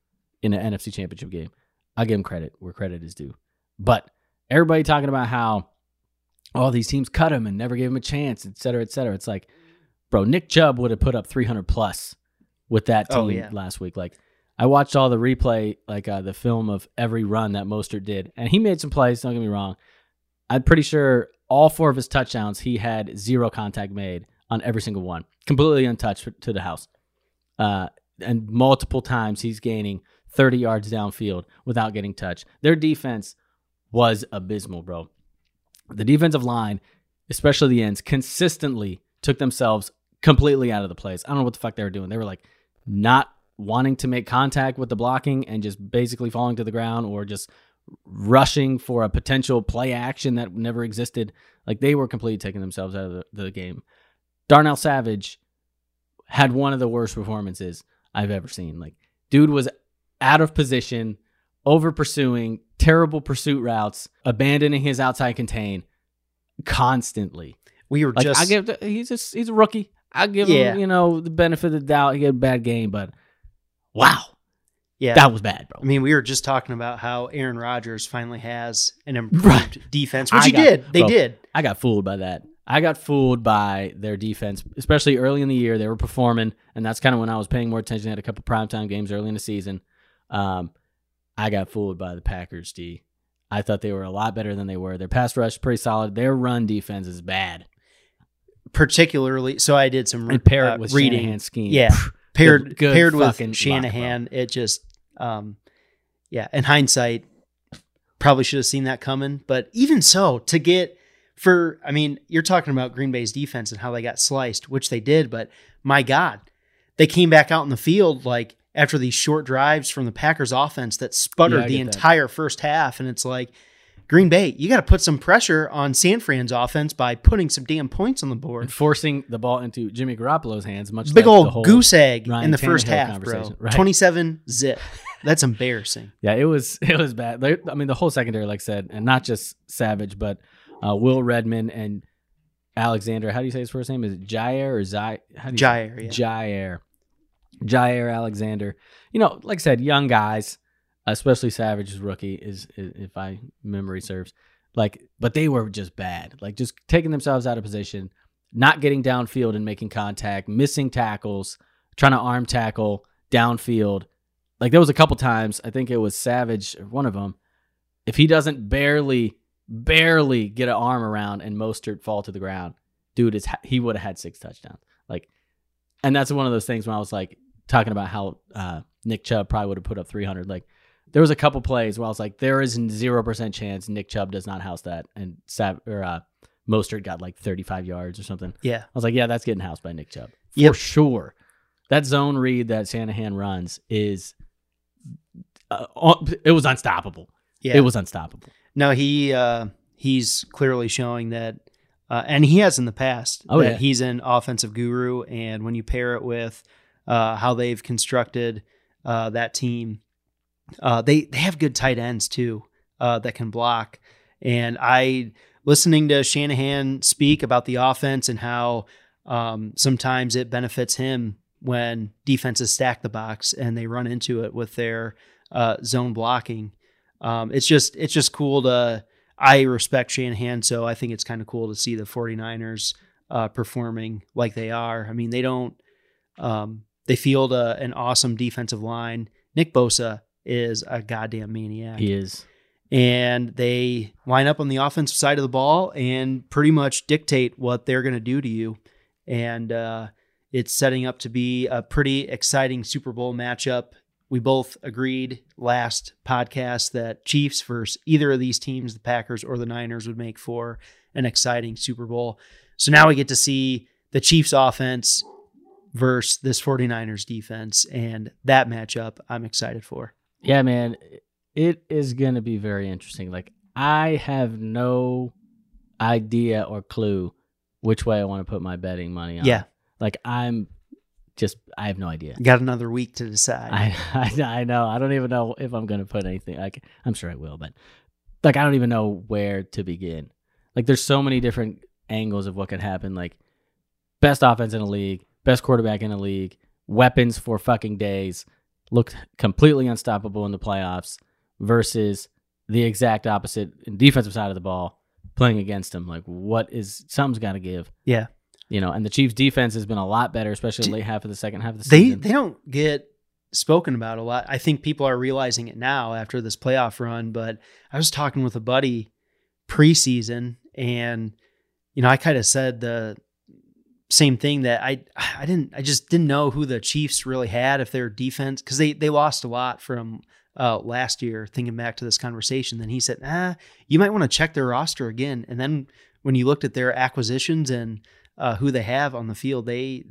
in an NFC championship game. I'll give him credit where credit is due. But everybody talking about how all these teams cut him and never gave him a chance, et cetera, et cetera. It's like, bro, Nick Chubb would have put up 300 plus with that team Oh, yeah. last week. Like, I watched all the replay, like uh, the film of every run that Mostert did, and he made some plays. Don't get me wrong. I'm pretty sure all four of his touchdowns he had zero contact made on every single one, completely untouched to the house. Uh, and multiple times he's gaining 30 yards downfield without getting touched. Their defense was abysmal, bro. The defensive line, especially the ends, consistently took themselves completely out of the plays. I don't know what the fuck they were doing. They were like not wanting to make contact with the blocking and just basically falling to the ground or just rushing for a potential play action that never existed. Like they were completely taking themselves out of the, the game. Darnell Savage had one of the worst performances I've ever seen. Like, dude was out of position, over pursuing, terrible pursuit routes, abandoning his outside contain constantly. We were Like just I give he's just he's a rookie. I give Yeah. him, you know, the benefit of the doubt. He had a bad game, but wow, yeah. that was bad, bro. I mean, we were just talking about how Aaron Rodgers finally has an improved Right. defense, which I he got- did. They bro. did. I got fooled by that. I got fooled by their defense, especially early in the year. They were performing, and that's kind of when I was paying more attention. I had a couple primetime games early in the season. Um, I got fooled by the Packers D. I thought they were a lot better than they were. Their pass rush pretty solid. Their run defense is bad. Particularly, so I did some And uh, with reading. Shanahan's scheme. Yeah. paired Good- good paired with Shanahan, it just um yeah, in hindsight probably should have seen that coming, but even so to get for I mean, you're talking about Green Bay's defense and how they got sliced, which they did, but my god, they came back out in the field like after these short drives from the Packers offense that sputtered Yeah, the get that. entire first half and it's like Green Bay, you got to put some pressure on San Fran's offense by putting some damn points on the board. And forcing the ball into Jimmy Garoppolo's hands, much Big like old the whole, goose egg Ryan in the first half, bro. right. 27 zip. That's embarrassing. Yeah, it was it was bad. I mean, the whole secondary, like I said, and not just Savage, but uh, Will Redmond and Alexander. How do you say his first name? Is it Jair or Zai? How do you Jair, yeah. Jair. Jair Alexander. You know, like I said, young guys, especially Savage's rookie, is, is if I memory serves. Like, but they were just bad. Like, just taking themselves out of position, not getting downfield and making contact, missing tackles, trying to arm tackle downfield. Like, there was a couple times. I think it was Savage, one of them. If he doesn't barely, barely get an arm around and Mostert fall to the ground, dude, is he would have had six touchdowns. Like, and that's one of those things when I was like talking about how uh, Nick Chubb probably would have put up 300. Like, there was a couple plays where I was like, there is zero percent chance Nick Chubb does not house that, and Sav or uh, Mostert got like 35 yards or something. Yeah. I was like, yeah, that's getting housed by Nick Chubb for Yep. sure. That zone read that Shanahan runs is, uh, it was unstoppable. Yeah. It was unstoppable. No, he uh, he's clearly showing that, uh, and he has in the past. Oh, that yeah. he's an offensive guru, and when you pair it with uh, how they've constructed uh, that team, uh, they they have good tight ends too uh, that can block. And I listening to Shanahan speak about the offense and how um, sometimes it benefits him when defenses stack the box and they run into it with their uh, zone blocking. Um, it's just it's just cool to I respect Shanahan, so I think it's kind of cool to see the 49ers uh, performing like they are. I mean, they don't um, they field a, an awesome defensive line. Nick Bosa is a goddamn maniac He is. and they line up on the offensive side of the ball and pretty much dictate what they're going to do to you. And uh, it's setting up to be a pretty exciting Super Bowl matchup. We both agreed last podcast that Chiefs versus either of these teams, the Packers or the Niners, would make for an exciting Super Bowl. So now we get to see the Chiefs offense versus this 49ers defense. And that matchup I'm excited for. Yeah, man, it is gonna be very interesting. Like I have no idea or clue which way I want to put my betting money on. Yeah. like I'm just I have no idea. Got another week to decide. I, I I know I don't even know if I'm gonna put anything. Like I'm sure I will, but like I don't even know where to begin. Like there's so many different angles of what could happen. Like best offense in the league, best quarterback in the league, weapons for fucking days, looked completely unstoppable in the playoffs versus the exact opposite in defensive side of the ball playing against him. Like what is something's got to give. Yeah. You know, and the Chiefs defense has been a lot better, especially late half of the second half of the they season. they don't get spoken about a lot. I think people are realizing it now after this playoff run. But I was talking with a buddy preseason, and you know, I kind of said the same thing that I I didn't I just didn't know who the Chiefs really had if their defense because they they lost a lot from uh, last year. Thinking back to this conversation, then he said, "Ah, you might want to check their roster again." And then when you looked at their acquisitions and uh, who they have on the field, they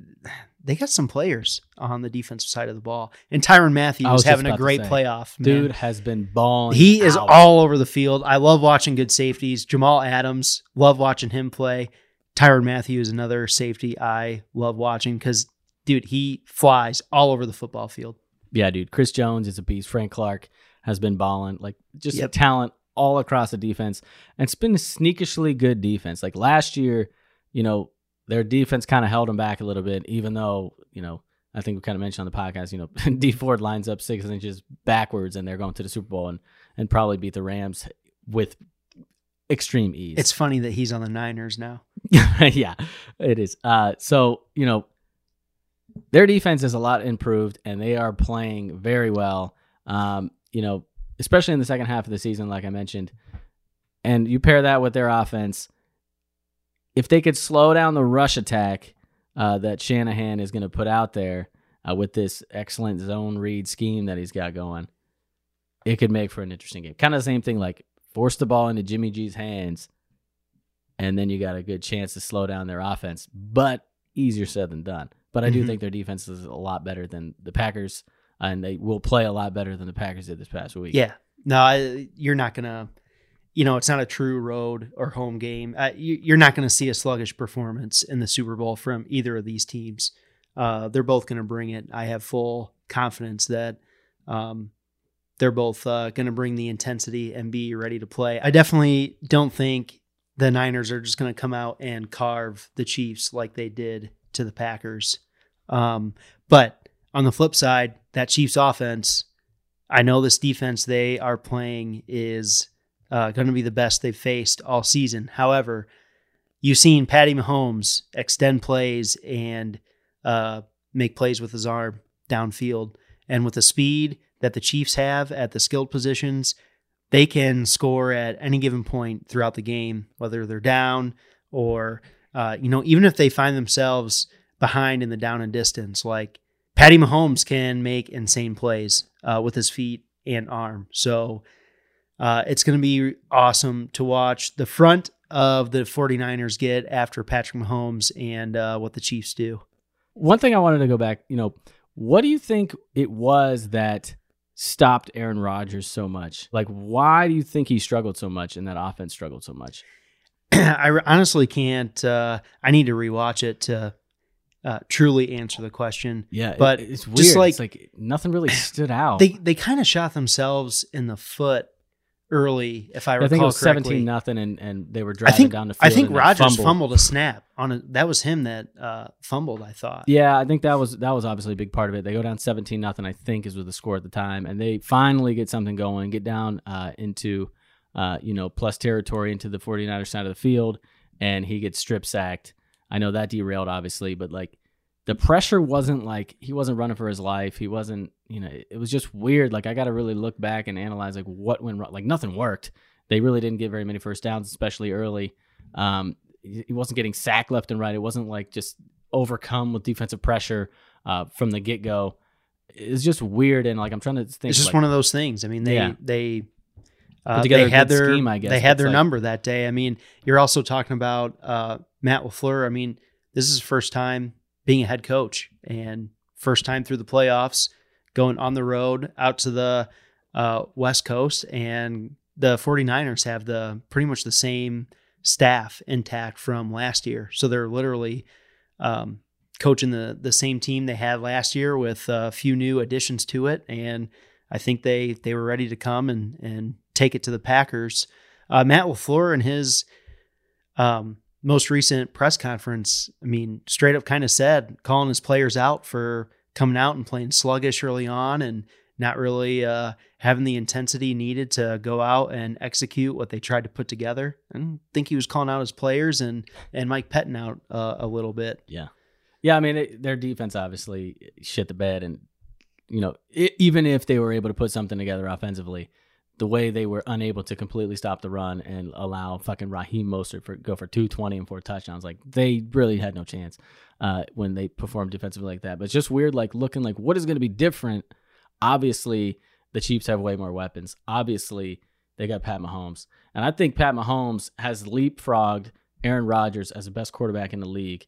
they got some players on the defensive side of the ball. And Tyrann Mathieu was having a great say, playoff. man. Dude has been balling. He is all over the field. I love watching good safeties. Jamal Adams, love watching him play. Tyrann Mathieu, another safety I love watching because, dude, he flies all over the football field. Yeah, dude. Chris Jones is a beast. Frank Clark has been balling. Like just Yep. talent all across the defense. And it's been a sneakishly good defense. Like last year, you know, their defense kind of held them back a little bit, even though, you know, I think we kind of mentioned on the podcast, you know, Dee Ford lines up six inches backwards and they're going to the Super Bowl and, and probably beat the Rams with extreme ease. It's funny that he's on the Niners now. yeah, it is. Uh, so you know, their defense is a lot improved, and they are playing very well. Um, you know, especially in the second half of the season, like I mentioned, and you pair that with their offense. If they could slow down the rush attack uh, that Shanahan is going to put out there uh, with this excellent zone read scheme that he's got going, it could make for an interesting game. Kind of the same thing, like force the ball into Jimmy G's hands and then you got a good chance to slow down their offense. But easier said than done. But I do Mhm. think their defense is a lot better than the Packers, and they will play a lot better than the Packers did this past week. Yeah. No, I, you're not going to, you know, it's not a true road or home game. Uh, you, you're not going to see a sluggish performance in the Super Bowl from either of these teams. Uh, they're both going to bring it. I have full confidence that um, they're both uh, going to bring the intensity and be ready to play. I definitely don't think the Niners are just going to come out and carve the Chiefs like they did to the Packers. Um, but on the flip side, that Chiefs offense, I know this defense they are playing is uh, going to be the best they've faced all season. However, you've seen Patty Mahomes extend plays and uh, make plays with his arm downfield. And with the speed that the Chiefs have at the skilled positions, they can score at any given point throughout the game, whether they're down or, uh, you know, even if they find themselves behind in the down and distance. Like Patty Mahomes can make insane plays uh, with his feet and arm. So uh, it's going to be awesome to watch the front of the 49ers get after Patrick Mahomes and uh, what the Chiefs do. One thing I wanted to go back, you know, what do you think it was that stopped Aaron Rodgers so much? Like, why do you think he struggled so much and that offense struggled so much? I honestly can't. Uh, I need to rewatch it to uh, truly answer the question. Yeah, but it's weird. just like- it's like nothing really stood out. They they kind of shot themselves in the foot early, if I I recall think it was correctly. seventeen nothing, and and they were I driving think down the field. I think Rodgers fumbled. fumbled. a snap on a. That was him that uh, fumbled. I thought. Yeah, I think that was that was obviously a big part of it. They go down seventeen nothing, I think, is with the score at the time, and they finally get something going, get down uh, into uh, you know plus territory into the 49ers side of the field, and he gets strip sacked. I know that derailed obviously, but like the pressure wasn't like he wasn't running for his life. He wasn't, you know, it was just weird. Like I got to really look back and analyze like what went wrong. Like nothing worked. They really didn't get very many first downs, especially early. Um, he wasn't getting sacked left and right. It wasn't like just overcome with defensive pressure uh, from the get go. It's just weird and like I'm trying to think. It's just like, one of those things. I mean, they Yeah. they uh, together they had their scheme, I guess, they had their like- number that day. I mean, you're also talking about uh, Matt LaFleur. I mean, this is his first time being a head coach and first time through the playoffs, going on the road out to the uh, West Coast, and the 49ers have the pretty much the same staff intact from last year. So they're literally um, coaching the the same team they had last year with a few new additions to it, and I think they they were ready to come and and take it to the Packers. Uh, Matt LaFleur and his um, most recent press conference, I mean, straight up kind of said calling his players out for coming out and playing sluggish early on and not really uh, having the intensity needed to go out and execute what they tried to put together. And I think he was calling out his players and and Mike Pettine out uh, a little bit. Yeah, yeah. I mean, it, their defense obviously shit the bed, and you know, i even if they were able to put something together offensively, the way they were unable to completely stop the run and allow fucking Raheem Mostert for go for two twenty and four touchdowns, like they really had no chance uh, when they performed defensively like that. But it's just weird, like looking like what is going to be different. Obviously, the Chiefs have way more weapons. Obviously, they got Pat Mahomes, and I think Pat Mahomes has leapfrogged Aaron Rodgers as the best quarterback in the league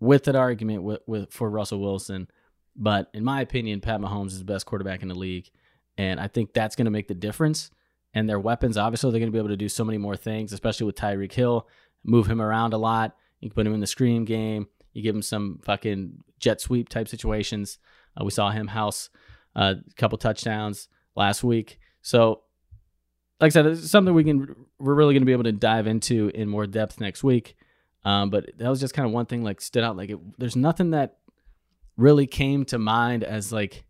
with that argument with, with for Russell Wilson. But in my opinion, Pat Mahomes is the best quarterback in the league. And I think that's going to make the difference. And their weapons, obviously, they're going to be able to do so many more things, especially with Tyreek Hill. Move him around a lot. You can put him in the screen game. You give him some fucking jet sweep type situations. Uh, we saw him house uh, a couple touchdowns last week. So, like I said, it's something we can we're really going to be able to dive into in more depth next week. Um, but that was just kind of one thing like stood out. Like it, there's nothing that really came to mind as like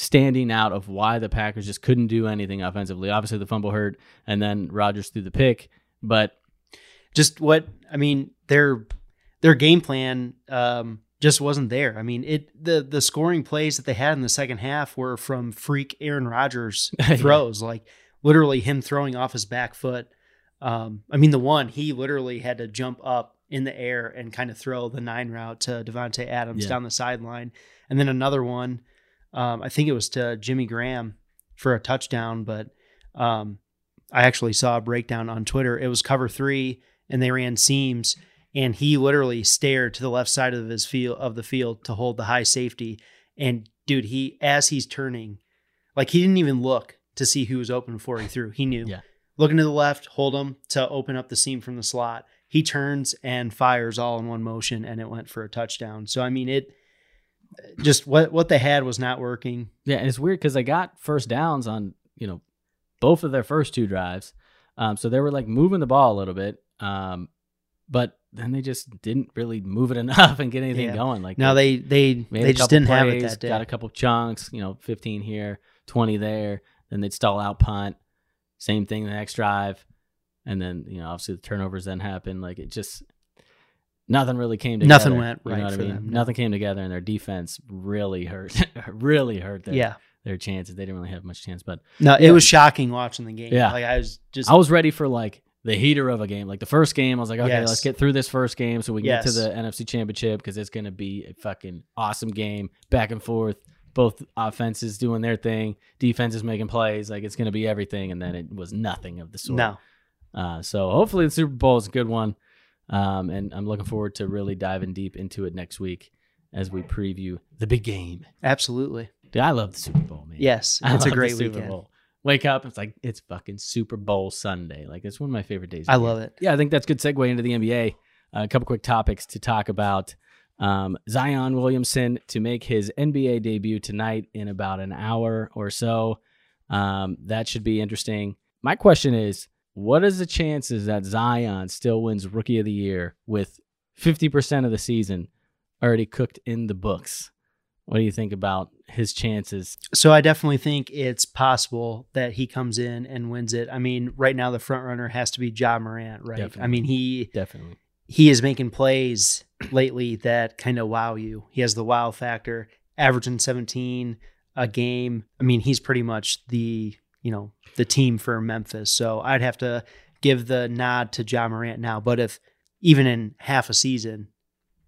standing out of why the Packers just couldn't do anything offensively. Obviously, the fumble hurt, and then Rodgers threw the pick. But just what I mean, their their game plan um, just wasn't there. I mean, it the the scoring plays that they had in the second half were from freak Aaron Rodgers Yeah. throws, like literally him throwing off his back foot. Um, I mean, the one he literally had to jump up in the air and kind of throw the nine route to Davante Adams Yeah. down the sideline, and then another one. Um, I think it was to Jimmy Graham for a touchdown, but um, I actually saw a breakdown on Twitter. It was cover three, and they ran seams, and he literally stared to the left side of his field of the field to hold the high safety. And dude, he as he's turning, like he didn't even look to see who was open before he threw. He knew. Yeah. Looking to the left, hold him to open up the seam from the slot. He turns and fires all in one motion, and it went for a touchdown. So I mean, it just what what they had was not working. yeah, and it's weird because they got first downs on you know both of their first two drives, um, so they were like moving the ball a little bit, um, but then they just didn't really move it enough and get anything Yeah. going. Like Now they they they just didn't have it plays, that day. Got a couple chunks, you know, 15 here, 20 there. Then they'd stall out punt. Same thing the next drive. And then, you know, obviously the turnovers then happen. Like it just, nothing really came together. Nothing went You right know what for I mean? them, no. Nothing came together and their defense really hurt, really hurt their, yeah. their chances. They didn't really have much chance. But No, Yeah. it was shocking watching the game. Yeah. Like I was just I was ready for like the heater of a game. Like the first game, I was like, okay, Yes. let's get through this first game so we can get to the NFC Championship because it's going to be a fucking awesome game, back and forth, both offenses doing their thing, defenses making plays. Like it's going to be everything, and then it was nothing of the sort. No. Uh, so hopefully the Super Bowl is a good one, um, and I'm looking forward to really diving deep into it next week as we preview the big game. Absolutely. Dude, I love the Super Bowl, man. Yes, it's a great Super weekend. Bowl. Wake up, it's like it's fucking Super Bowl Sunday. Like it's one of my favorite days. I love it. Yeah, I think that's a good segue into the NBA. Uh, a couple quick topics to talk about. Um, Zion Williamson to make his NBA debut tonight in about an hour or so. Um, that should be interesting. My question is, what is the chances that Zion still wins Rookie of the Year with 50% of the season already cooked in the books? What do you think about his chances? So I definitely think it's possible that he comes in and wins it. I mean, right now the front runner has to be Ja Morant, right? I mean, he Definitely. he is making plays lately that kind of wow you. He has the wow factor, averaging 17 a game. I mean, he's pretty much the, you know, the team for Memphis. So I'd have to give the nod to John Morant now. But if even in half a season,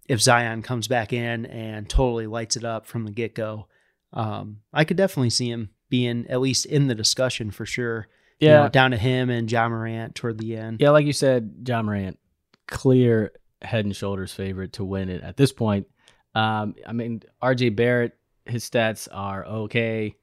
if Zion comes back in and totally lights it up from the get go, um, I could definitely see him being at least in the discussion for sure. You Yeah. know, down to him and John Morant toward the end. Yeah, like you said, John Morant, clear head and shoulders favorite to win it at this point. Um, I mean, RJ Barrett, his stats are okay.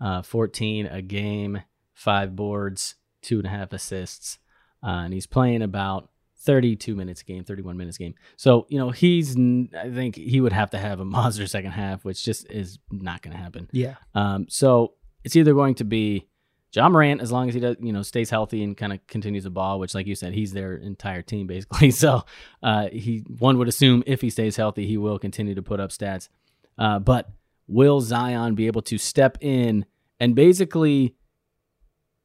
Uh, 14 a game, five boards, two and a half assists. Uh, and he's playing about 32 minutes a game, 31 minutes a game. So, you know, he's, n- I think he would have to have a monster second half, which just is not going to happen. Yeah. Um, so it's either going to be John Morant as long as he does, you know, stays healthy and kind of continues the ball, which, like you said, he's their entire team basically. So uh, he one would assume if he stays healthy, he will continue to put up stats. Uh, but will Zion be able to step in and basically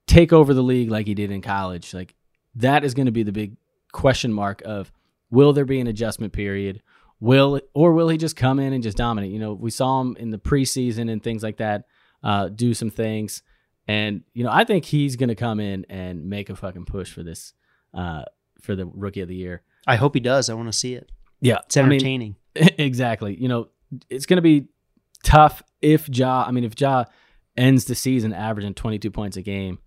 take over the league like he did in college? Like that is going to be the big question mark of will there be an adjustment period? Will or will he just come in and just dominate? You know, we saw him in the preseason and things like that, uh, do some things, and you know, I think he's going to come in and make a fucking push for this, uh, for the rookie of the year. I hope he does. I want to see it. Yeah, It's I mean, entertaining. exactly. You know, it's going to be tough if Ja. I mean, if Ja ends the season averaging 22 points a game,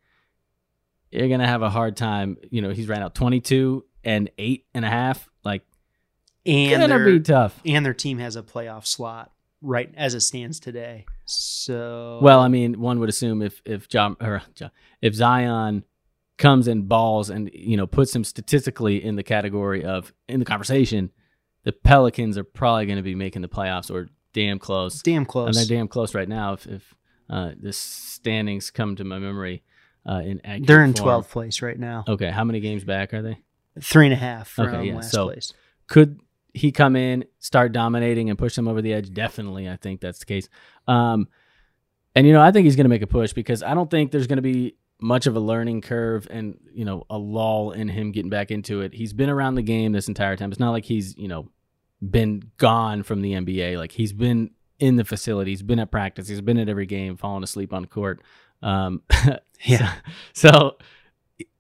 you're going to have a hard time. You know, he's ran out 22 and eight and a half. Like, and gonna their, be tough. and their team has a playoff slot right as it stands today. So Well, I mean, one would assume if if John or Ja, if Zion comes and balls and you know puts him statistically in the category of in the conversation, the Pelicans are probably going to be making the playoffs or damn close. damn close. And they're damn close right now. If, if uh, the standings come to my memory uh, in accurate They're in form. 12th place right now. Okay, how many games back are they? Three and a half from Okay, yeah, last so- place. Could he come in, start dominating, and push them over the edge? Definitely, I think that's the case. Um, and you know, I think he's going to make a push because I don't think there's going to be much of a learning curve and you know a lull in him getting back into it. He's been around the game this entire time. It's not like he's you know been gone from the NBA. Like he's been in the facility. He's been at practice. He's been at every game, falling asleep on court. Um, Yeah. So,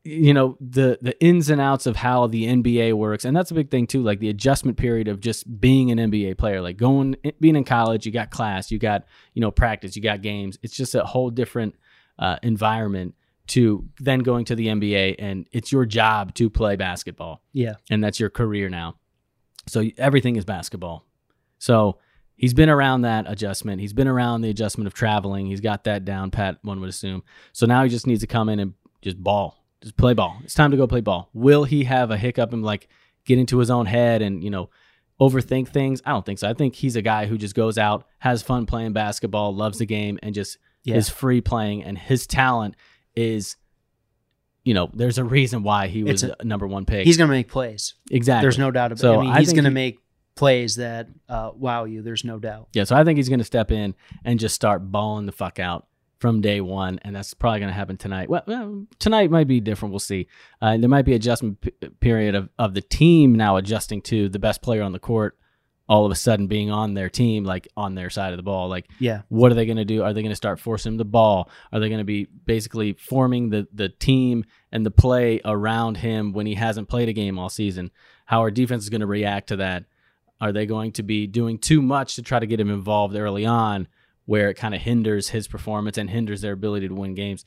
you know the the ins and outs of how the NBA works, and that's a big thing too. Like the adjustment period of just being an NBA player, like going being in college, you got class, you got you know practice, you got games. It's just a whole different uh, environment to then going to the NBA, and it's your job to play basketball Yeah. and that's your career now. So everything is basketball. So he's been around that adjustment. He's been around the adjustment of traveling. He's got that down pat, one would assume. So now he just needs to come in and just ball, just play ball. It's time to go play ball. Will he have a hiccup and like get into his own head and, you know, overthink things? I don't think so. I think he's a guy who just goes out, has fun playing basketball, loves the game, and just Yeah. is free playing. And his talent is, you know, there's a reason why he was a number one pick. He's going to make plays. exactly. There's no doubt about So it. I mean, I he's going to he- make plays that uh, wow you. There's no doubt. Yeah, so I think he's going to step in and just start balling the fuck out from day one, and that's probably going to happen tonight. Well, well, tonight might be different. We'll see. Uh, there might be adjustment p- period of, of the team now adjusting to the best player on the court all of a sudden being on their team, like on their side of the ball. Like, Yeah. what are they going to do? Are they going to start forcing him the ball? Are they going to be basically forming the the team and the play around him when he hasn't played a game all season? How our defense is going to react to that? Are they going to be doing too much to try to get him involved early on, where it kind of hinders his performance and hinders their ability to win games.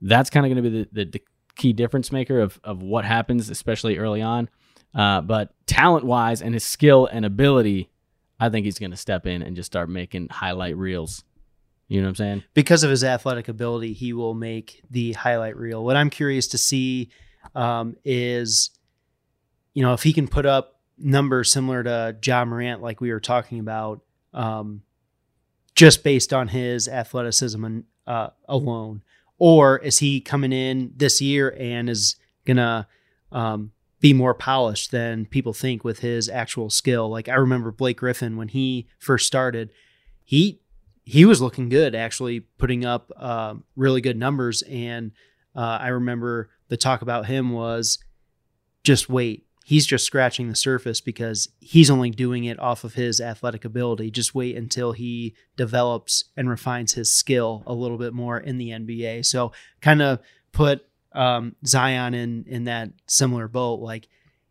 That's kind of going to be the, the, the, key difference maker of, of what happens, especially early on. Uh, but talent wise and his skill and ability, I think he's going to step in and just start making highlight reels. You know what I'm saying? Because of his athletic ability, he will make the highlight reel. What I'm curious to see um, is, you know, if he can put up numbers similar to John Morant, like we were talking about, um, just based on his athleticism and, uh, alone, or is he coming in this year and is gonna um, be more polished than people think with his actual skill? Like I remember Blake Griffin when he first started, he he was looking good, actually putting up uh, really good numbers, and uh, I remember the talk about him was just wait. He's just scratching the surface because he's only doing it off of his athletic ability. Just wait until he develops and refines his skill a little bit more in the NBA. So, kind of put um, Zion in in that similar boat. Like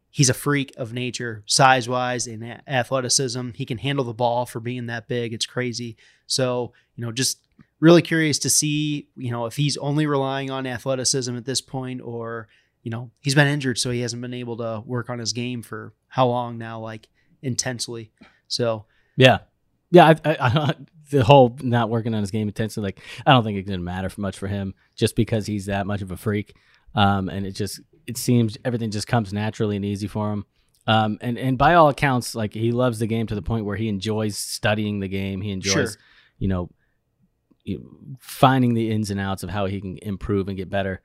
he's a freak of nature, size wise and athleticism. He can handle the ball for being that big. It's crazy. So, you know, just really curious to see, you know, if he's only relying on athleticism at this point or, you know, he's been injured, so he hasn't been able to work on his game for how long now, like intensely. So, yeah. Yeah. I, I, I, the whole not working on his game intensely, like, I don't think it's gonna matter much for him just because he's that much of a freak. Um, and it just, it seems everything just comes naturally and easy for him. Um, and, and by all accounts, like he loves the game to the point where he enjoys studying the game. He enjoys, sure. you know, finding the ins and outs of how he can improve and get better.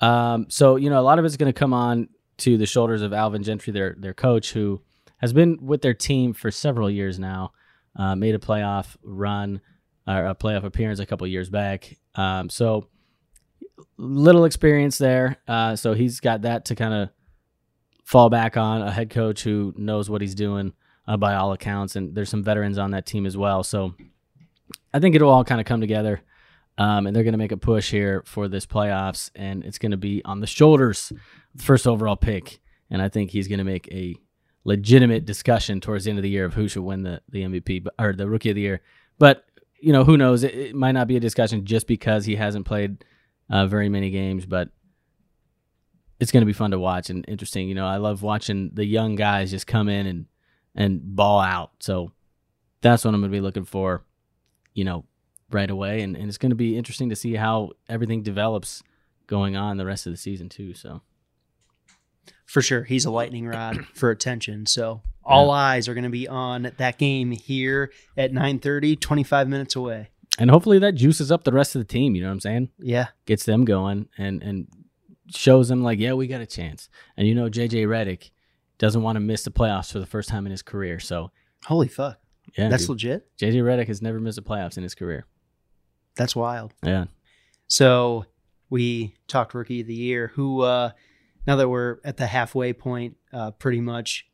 Um, so you know, a lot of it's going to come on to the shoulders of Alvin Gentry, their their coach, who has been with their team for several years now. Uh, made a playoff run or a playoff appearance a couple years back. Um, so little experience there. Uh, so he's got that to kind of fall back on. A head coach who knows what he's doing uh, by all accounts, and there's some veterans on that team as well. So I think it'll all kind of come together. Um, and they're going to make a push here for this playoffs, and it's going to be on the shoulders first overall pick. And I think he's going to make a legitimate discussion towards the end of the year of who should win the, the MVP or the Rookie of the Year. But you know, who knows? It, it might not be a discussion just because he hasn't played uh, very many games, but it's going to be fun to watch and interesting. You know, I love watching the young guys just come in and and ball out. So that's what I'm going to be looking for you know, right away. And, and it's going to be interesting to see how everything develops going on the rest of the season, too. So, for sure, he's a lightning rod for attention. So, all yeah. eyes are going to be on that game here at 9:30, 25 minutes away. And hopefully that juices up the rest of the team, you know what I'm saying? Yeah. Gets them going and and shows them like, yeah, we got a chance. And you know JJ Redick doesn't want to miss the playoffs for the first time in his career. So Holy fuck. Yeah, that's dude. legit. JJ Redick has never missed the playoffs in his career. That's wild. Yeah. So we talked rookie of the year. Who uh now that we're at the halfway point, uh pretty much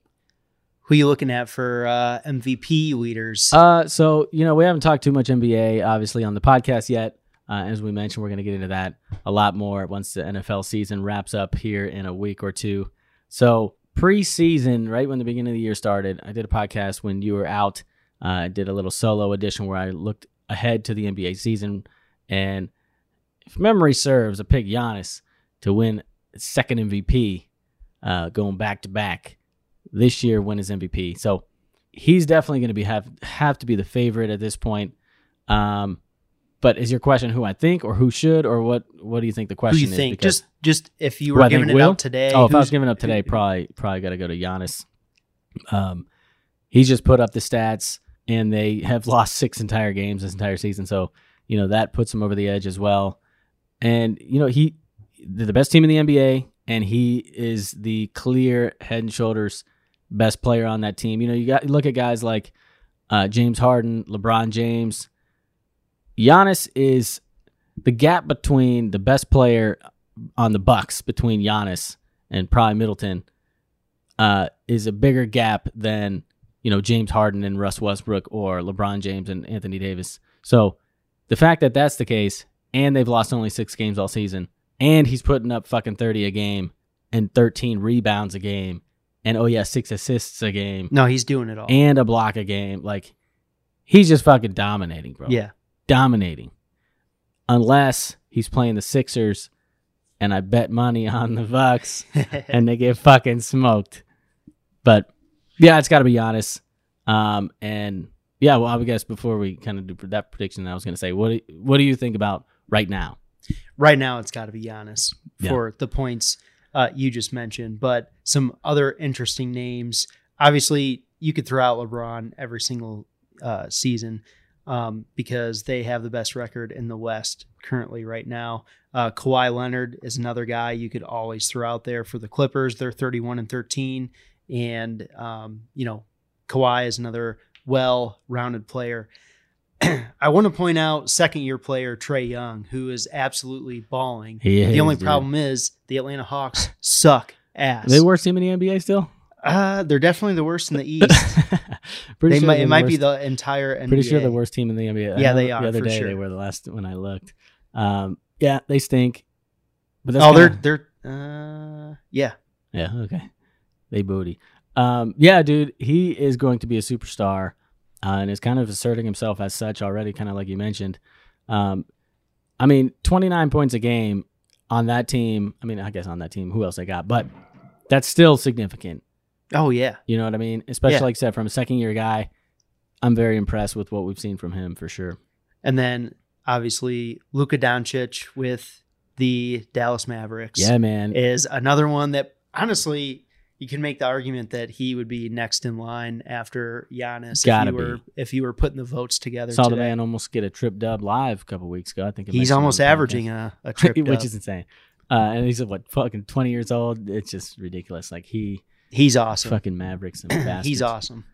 who are you looking at for uh MVP leaders? Uh so, you know, we haven't talked too much NBA obviously on the podcast yet. Uh, as we mentioned, we're going to get into that a lot more once the NFL season wraps up here in a week or two. So, preseason, right when the beginning of the year started, I did a podcast when you were out uh, I did a little solo edition where I looked ahead to the NBA season, and if memory serves, I picked Giannis to win second MVP, uh, going back to back this year. Win his MVP, so he's definitely going to be have have to be the favorite at this point. Um, but is your question who I think or who should or what? What do you think the question who you is? Think? Because just just if you were giving it will? up today. Oh, if I was giving up today, probably probably got to go to Giannis. Um, he's just put up the stats and they have lost six entire games this entire season. So, you know, that puts him over the edge as well. And, you know, he, they're the best team in the NBA, and he is the clear head and shoulders best player on that team. You know, you got look at guys like uh, James Harden, LeBron James. Giannis is the gap between the best player on the Bucks between Giannis and probably Middleton uh, is a bigger gap than you know, James Harden and Russ Westbrook or LeBron James and Anthony Davis. So the fact that that's the case and they've lost only six games all season and he's putting up fucking 30 a game and 13 rebounds a game and oh yeah, six assists a game. No, he's doing it all. And a block a game. Like he's just fucking dominating, bro. Yeah. dominating, unless he's playing the Sixers, and I bet money on the Bucks, and they get fucking smoked. But yeah, it's got to be Giannis. Um, and yeah, well, I guess before we kind of do that prediction, I was going to say, what do, what do you think about right now? Right now, it's got to be Giannis Yeah. for the points uh, you just mentioned. But some other interesting names. Obviously, you could throw out LeBron every single uh, season um, because they have the best record in the West currently right now. Uh, Kawhi Leonard is another guy you could always throw out there for the Clippers. They're 31 and 13. And, um, you know, Kawhi is another well rounded player. I want to point out second year player Trae Young, who is absolutely balling. He the is, only dude. problem is the Atlanta Hawks suck ass. Are they worst team in the NBA still? uh, they're definitely the worst in the East. pretty they sure might, it might be the entire NBA. Pretty sure the worst team in the NBA. Yeah, they The are, other for day sure. they were the last when I looked. Um, yeah, they stink. But Oh, they're they're uh, yeah. yeah okay. They booty. Um, yeah, dude, he is going to be a superstar, uh, and is kind of asserting himself as such already. Kind of like you mentioned. Um, I mean, twenty nine points a game on that team. I mean, I guess on that team, who else they got? But that's still significant. Oh yeah. You know what I mean? Especially Yeah. like I said, from a second year guy, I'm very impressed with what we've seen from him for sure. And then obviously Luka Doncic with the Dallas Mavericks. Yeah, man. is another one that honestly you can make the argument that he would be next in line after Giannis Gotta if you were be. if you were putting the votes together. Saw the man almost get a trip dub live a couple weeks ago. I think it He's almost on the podcast. averaging a, a trip, which is insane. Uh, and he's what fucking twenty years old. It's just ridiculous. Like he he's awesome. fucking Mavericks and bastards. he's awesome.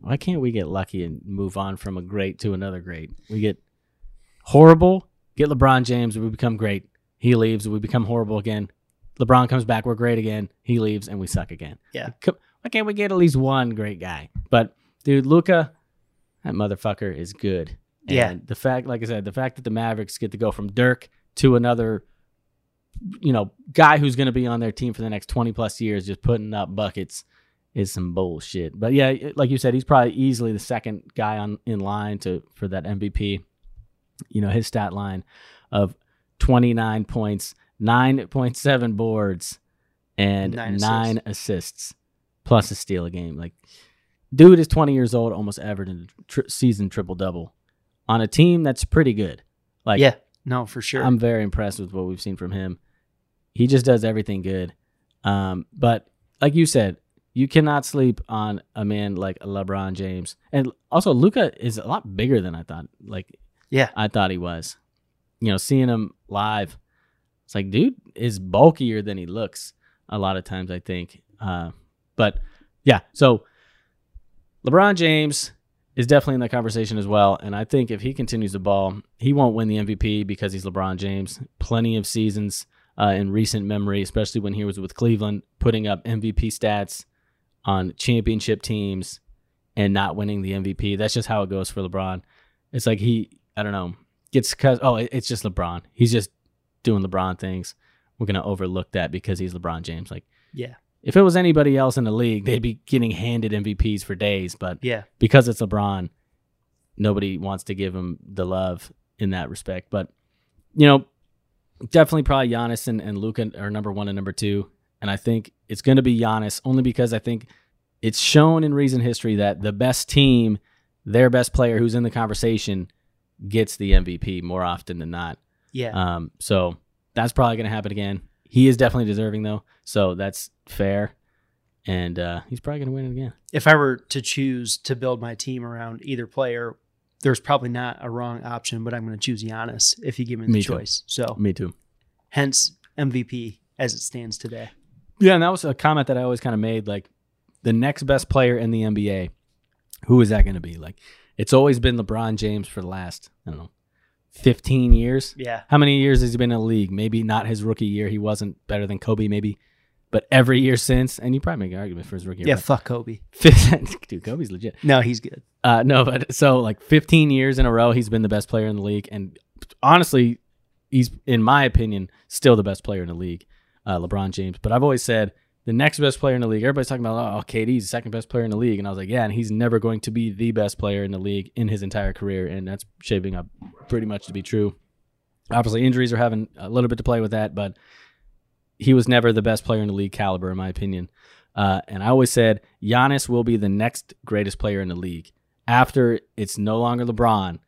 Why can't we get lucky and move on from a great to another great? We get horrible, get LeBron James, we become great. He leaves, we become horrible again. LeBron comes back, we're great again. He leaves, and we suck again. Yeah. Why can't we get at least one great guy? But dude, Luka, that motherfucker is good. And Yeah. the fact, like I said, the fact that the Mavericks get to go from Dirk to another, you know, guy who's going to be on their team for the next twenty plus years, just putting up buckets, is some bullshit. But yeah, like you said, he's probably easily the second guy on in line to for that MVP. You know, his stat line of twenty nine points, nine point seven boards, and Nine nine, assists. assists, plus a steal a game. Like, dude is twenty years old, almost averaging a tri- season triple double on a team that's pretty good. Like, yeah, no, for sure. I'm very impressed with what we've seen from him. He just does everything good. Um, but like you said, you cannot sleep on a man like LeBron James. And also Luka is a lot bigger than I thought. Like yeah, I thought he was. You know, seeing him live, it's like dude is bulkier than he looks a lot of times, I think. Uh, but yeah, so LeBron James is definitely in that conversation as well. And I think if he continues the ball, he won't win the MVP because he's LeBron James. Plenty of seasons uh, in recent memory, especially when he was with Cleveland, putting up MVP stats on championship teams and not winning the MVP. That's just how it goes for LeBron. It's like he, I don't know, gets cause oh, it's just LeBron. He's just doing LeBron things. We're gonna overlook that because he's LeBron James. Like yeah, if it was anybody else in the league, they'd be getting handed MVPs for days. But yeah, because it's LeBron, nobody wants to give him the love in that respect. But you know, definitely probably Giannis and, and Luka are number one and number two. And I think it's going to be Giannis only because I think it's shown in recent history that the best team, their best player who's in the conversation, gets the MVP more often than not. Yeah. Um, so that's probably going to happen again. He is definitely deserving though, so that's fair. And uh, he's probably going to win it again. if I were to choose to build my team around either player, there's probably not a wrong option, but I'm going to choose Giannis if you give me the Me too. choice. So, Me too. hence MVP as it stands today. Yeah, and that was a comment that I always kind of made. Like, the next best player in the NBA, who is that going to be? Like, it's always been LeBron James for the last, I don't know, 15 years. Yeah, How many years has he been in the league? Maybe not his rookie year. He wasn't better than Kobe, maybe. But every year since, and you probably make an argument for his rookie year. yeah. Fuck Kobe. dude, Kobe's legit. No, he's good. Uh, no, but so like 15 years in a row, he's been the best player in the league, and honestly, he's in my opinion still the best player in the league, uh, LeBron James. But I've always said the next best player in the league. Everybody's talking about, oh, KD's the second best player in the league. And I was like, yeah, and he's never going to be the best player in the league in his entire career. And that's shaping up pretty much to be true. Obviously, injuries are having a little bit to play with that, but he was never the best player in the league caliber, in my opinion. Uh, and I always said Giannis will be the next greatest player in the league. After it's no longer LeBron,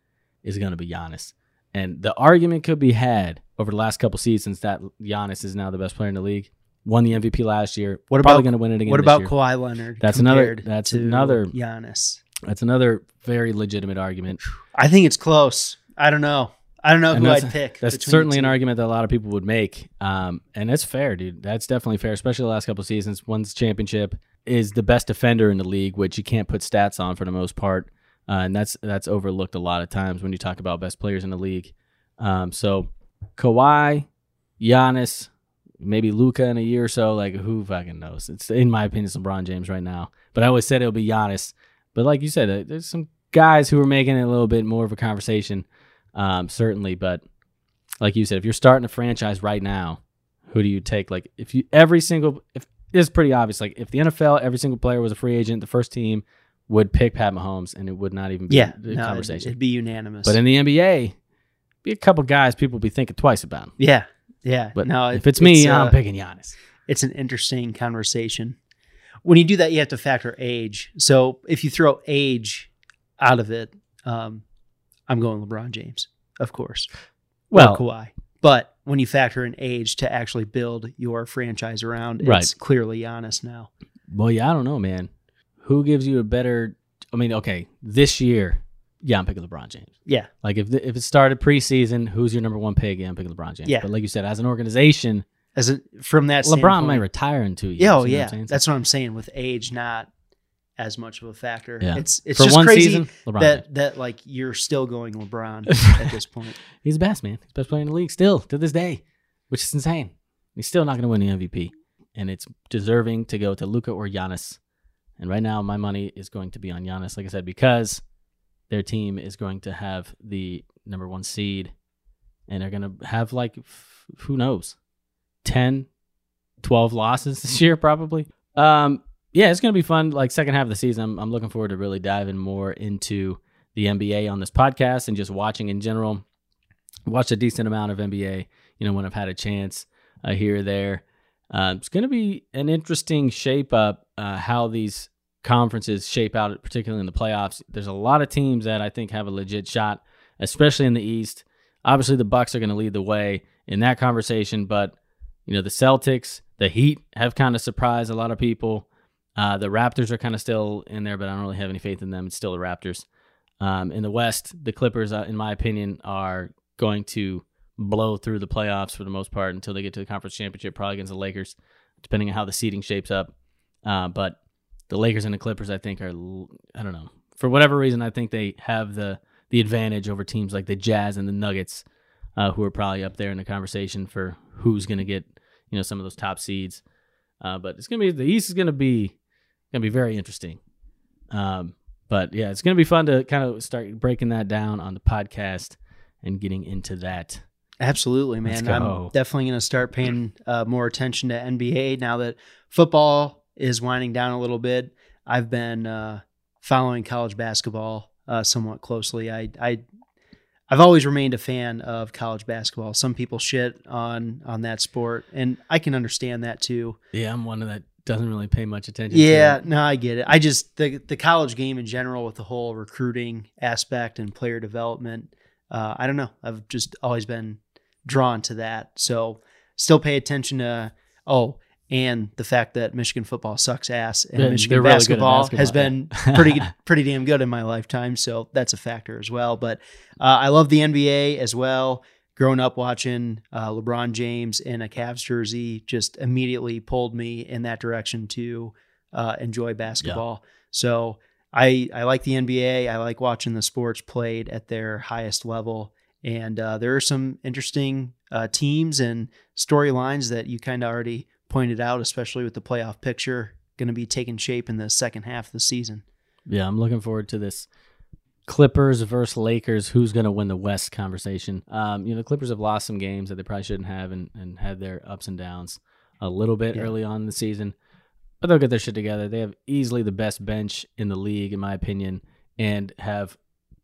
is going to be Giannis. And the argument could be had over the last couple seasons that Giannis is now the best player in the league. Won the MVP last year. What probably going to win it again? What about year. Kawhi Leonard? That's another- that's another- Giannis. That's another very legitimate argument. I think it's close. I don't know. I don't know And who I'd pick. That's certainly an argument that a lot of people would make, um, and it's fair, dude. That's definitely fair, especially the last couple of seasons. One's championship is the best defender in the league, which you can't put stats on for the most part, uh, and that's that's overlooked a lot of times when you talk about best players in the league. Um, so Kawhi, Giannis, maybe Luka in a year or so. Like who fucking knows? It's in my opinion, it's LeBron James right now. But I always said it'll be Giannis. But like you said, uh, there's some guys who are making it a little bit more of a conversation, um, certainly. But like you said, if you're starting a franchise right now, who do you take? Like if you every single if it's pretty obvious. Like if the NFL, every single player was a free agent, the first team would pick Pat Mahomes, and it would not even be Yeah, a no, it'd- conversation. It'd, be unanimous. but in the NBA, be a couple guys people would be thinking twice about. yeah, yeah. But no, if it- it's me, uh, I'm picking Giannis. it's an interesting conversation. When you do that, you have to factor age. So if you throw age out of it, um, I'm going LeBron James, of course. Well, or Kawhi. But when you factor in age to actually build your franchise around, it's Right. clearly Giannis now. Well, yeah, I don't know, man. Who gives you a better? I mean, okay, this year, yeah, I'm picking LeBron James. Yeah, Like if the, if it started preseason, who's your number one pick? Yeah, I'm picking LeBron James. Yeah. But like you said, as an organization, as a, from that LeBron might retire in two years. Yeah, oh you know what yeah, I'm that's what I'm saying. With age, not as much of a factor. Yeah. It's it's For just one crazy season, LeBron James. that that like you're still going LeBron at this point. He's the best, man. He's the best player in the league still to this day, which is insane. He's still not going to win the MVP, and it's deserving to go to Luka or Giannis. And right now, my money is going to be on Giannis, like I said, because their team is going to have the number one seed, and they're going to have like f- who knows, 10, 12 losses this year probably. Um, yeah, it's going to be fun. Like second half of the season, I'm, I'm looking forward to really diving more into the NBA on this podcast and just watching in general. Watched a decent amount of NBA, you know, when I've had a chance uh, here or there. Uh, it's going to be an interesting shape up uh, how these conferences shape out, particularly in the playoffs. There's a lot of teams that I think have a legit shot, especially in the East. Obviously, the Bucks are going to lead the way in that conversation, but you know, the Celtics, the Heat have kind of surprised a lot of people. Uh, the Raptors are kind of still in there, but I don't really have any faith in them. It's still the Raptors. Um, in the West, the Clippers, uh, in my opinion, are going to blow through the playoffs for the most part until they get to the conference championship, probably against the Lakers, depending on how the seeding shapes up. Uh, but the Lakers and the Clippers, I think, are I don't know for whatever reason, I think they have the the advantage over teams like the Jazz and the Nuggets, uh, who are probably up there in the conversation for who's going to get you know some of those top seeds. Uh, but it's gonna be the East is gonna be gonna be very interesting. Um, but yeah, it's gonna be fun to kind of start breaking that down on the podcast and getting into that. Absolutely, man. I'm definitely going to start paying uh, more attention to NBA now that football is winding down a little bit. I've been uh, following college basketball uh, somewhat closely. I, I, I've always remained a fan of college basketball. Some people shit on on that sport, and I can understand that too. Yeah, I'm one of that doesn't really pay much attention. Yeah, no, I get it. I just the the college game in general with the whole recruiting aspect and player development. Uh, I don't know. I've just always been drawn to that. So still pay attention to oh, and the fact that Michigan football sucks ass and They're- Michigan really basketball, has been pretty pretty damn good in my lifetime. So that's a factor as well. But uh, I love the NBA as well. Growing up watching uh, LeBron James in a Cavs jersey just immediately pulled me in that direction to uh, enjoy basketball. So I I like the NBA. I like watching the sports played at their highest level. And uh, there are some interesting uh, teams and storylines that you kind of already pointed out, especially with the playoff picture going to be taking shape in the second half of the season. Yeah, I'm looking forward to this Clippers versus Lakers. Who's going to win the West conversation? Um, you know, the Clippers have lost some games that they probably shouldn't have, and, and had their ups and downs a little bit Yeah. early on in the season. but they'll get their shit together. They have easily the best bench in the league, in my opinion, and have,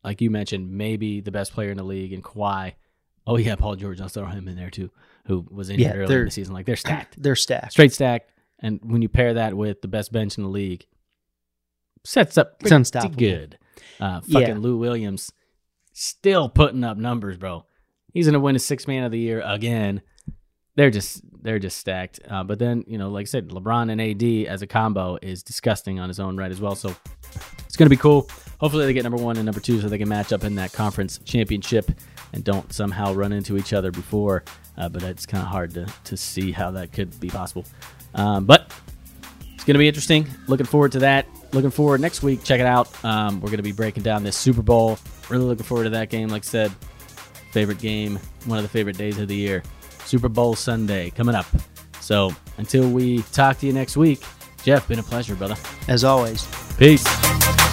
like you mentioned, maybe the best player in the league in Kawhi. Oh yeah, Paul George. I'll throw him in there too, who was injured Yeah, earlier in the season. Like they're stacked, They're stacked. straight stacked. And when you pair that with the best bench in the league, sets up It's pretty unstoppable. good. Uh, Yeah. fucking Lou Williams still putting up numbers, bro. He's gonna win a six man of the year again. They're just they're just stacked. Uh, but then you know, like I said, LeBron and AD as a combo is disgusting on his own right as well. So it's gonna be cool. Hopefully they get number one and number two so they can match up in that conference championship and don't somehow run into each other before. Uh, but it's kind of hard to to see how that could be possible. Um, but it's going to be interesting. Looking forward to that. Looking forward next week. Check it out. Um, we're going to be breaking down this Super Bowl. Really looking forward to that game. Like I said, favorite game, one of the favorite days of the year. Super Bowl Sunday coming up. So until we talk to you next week, Jeff, been a pleasure, brother. As always. Peace.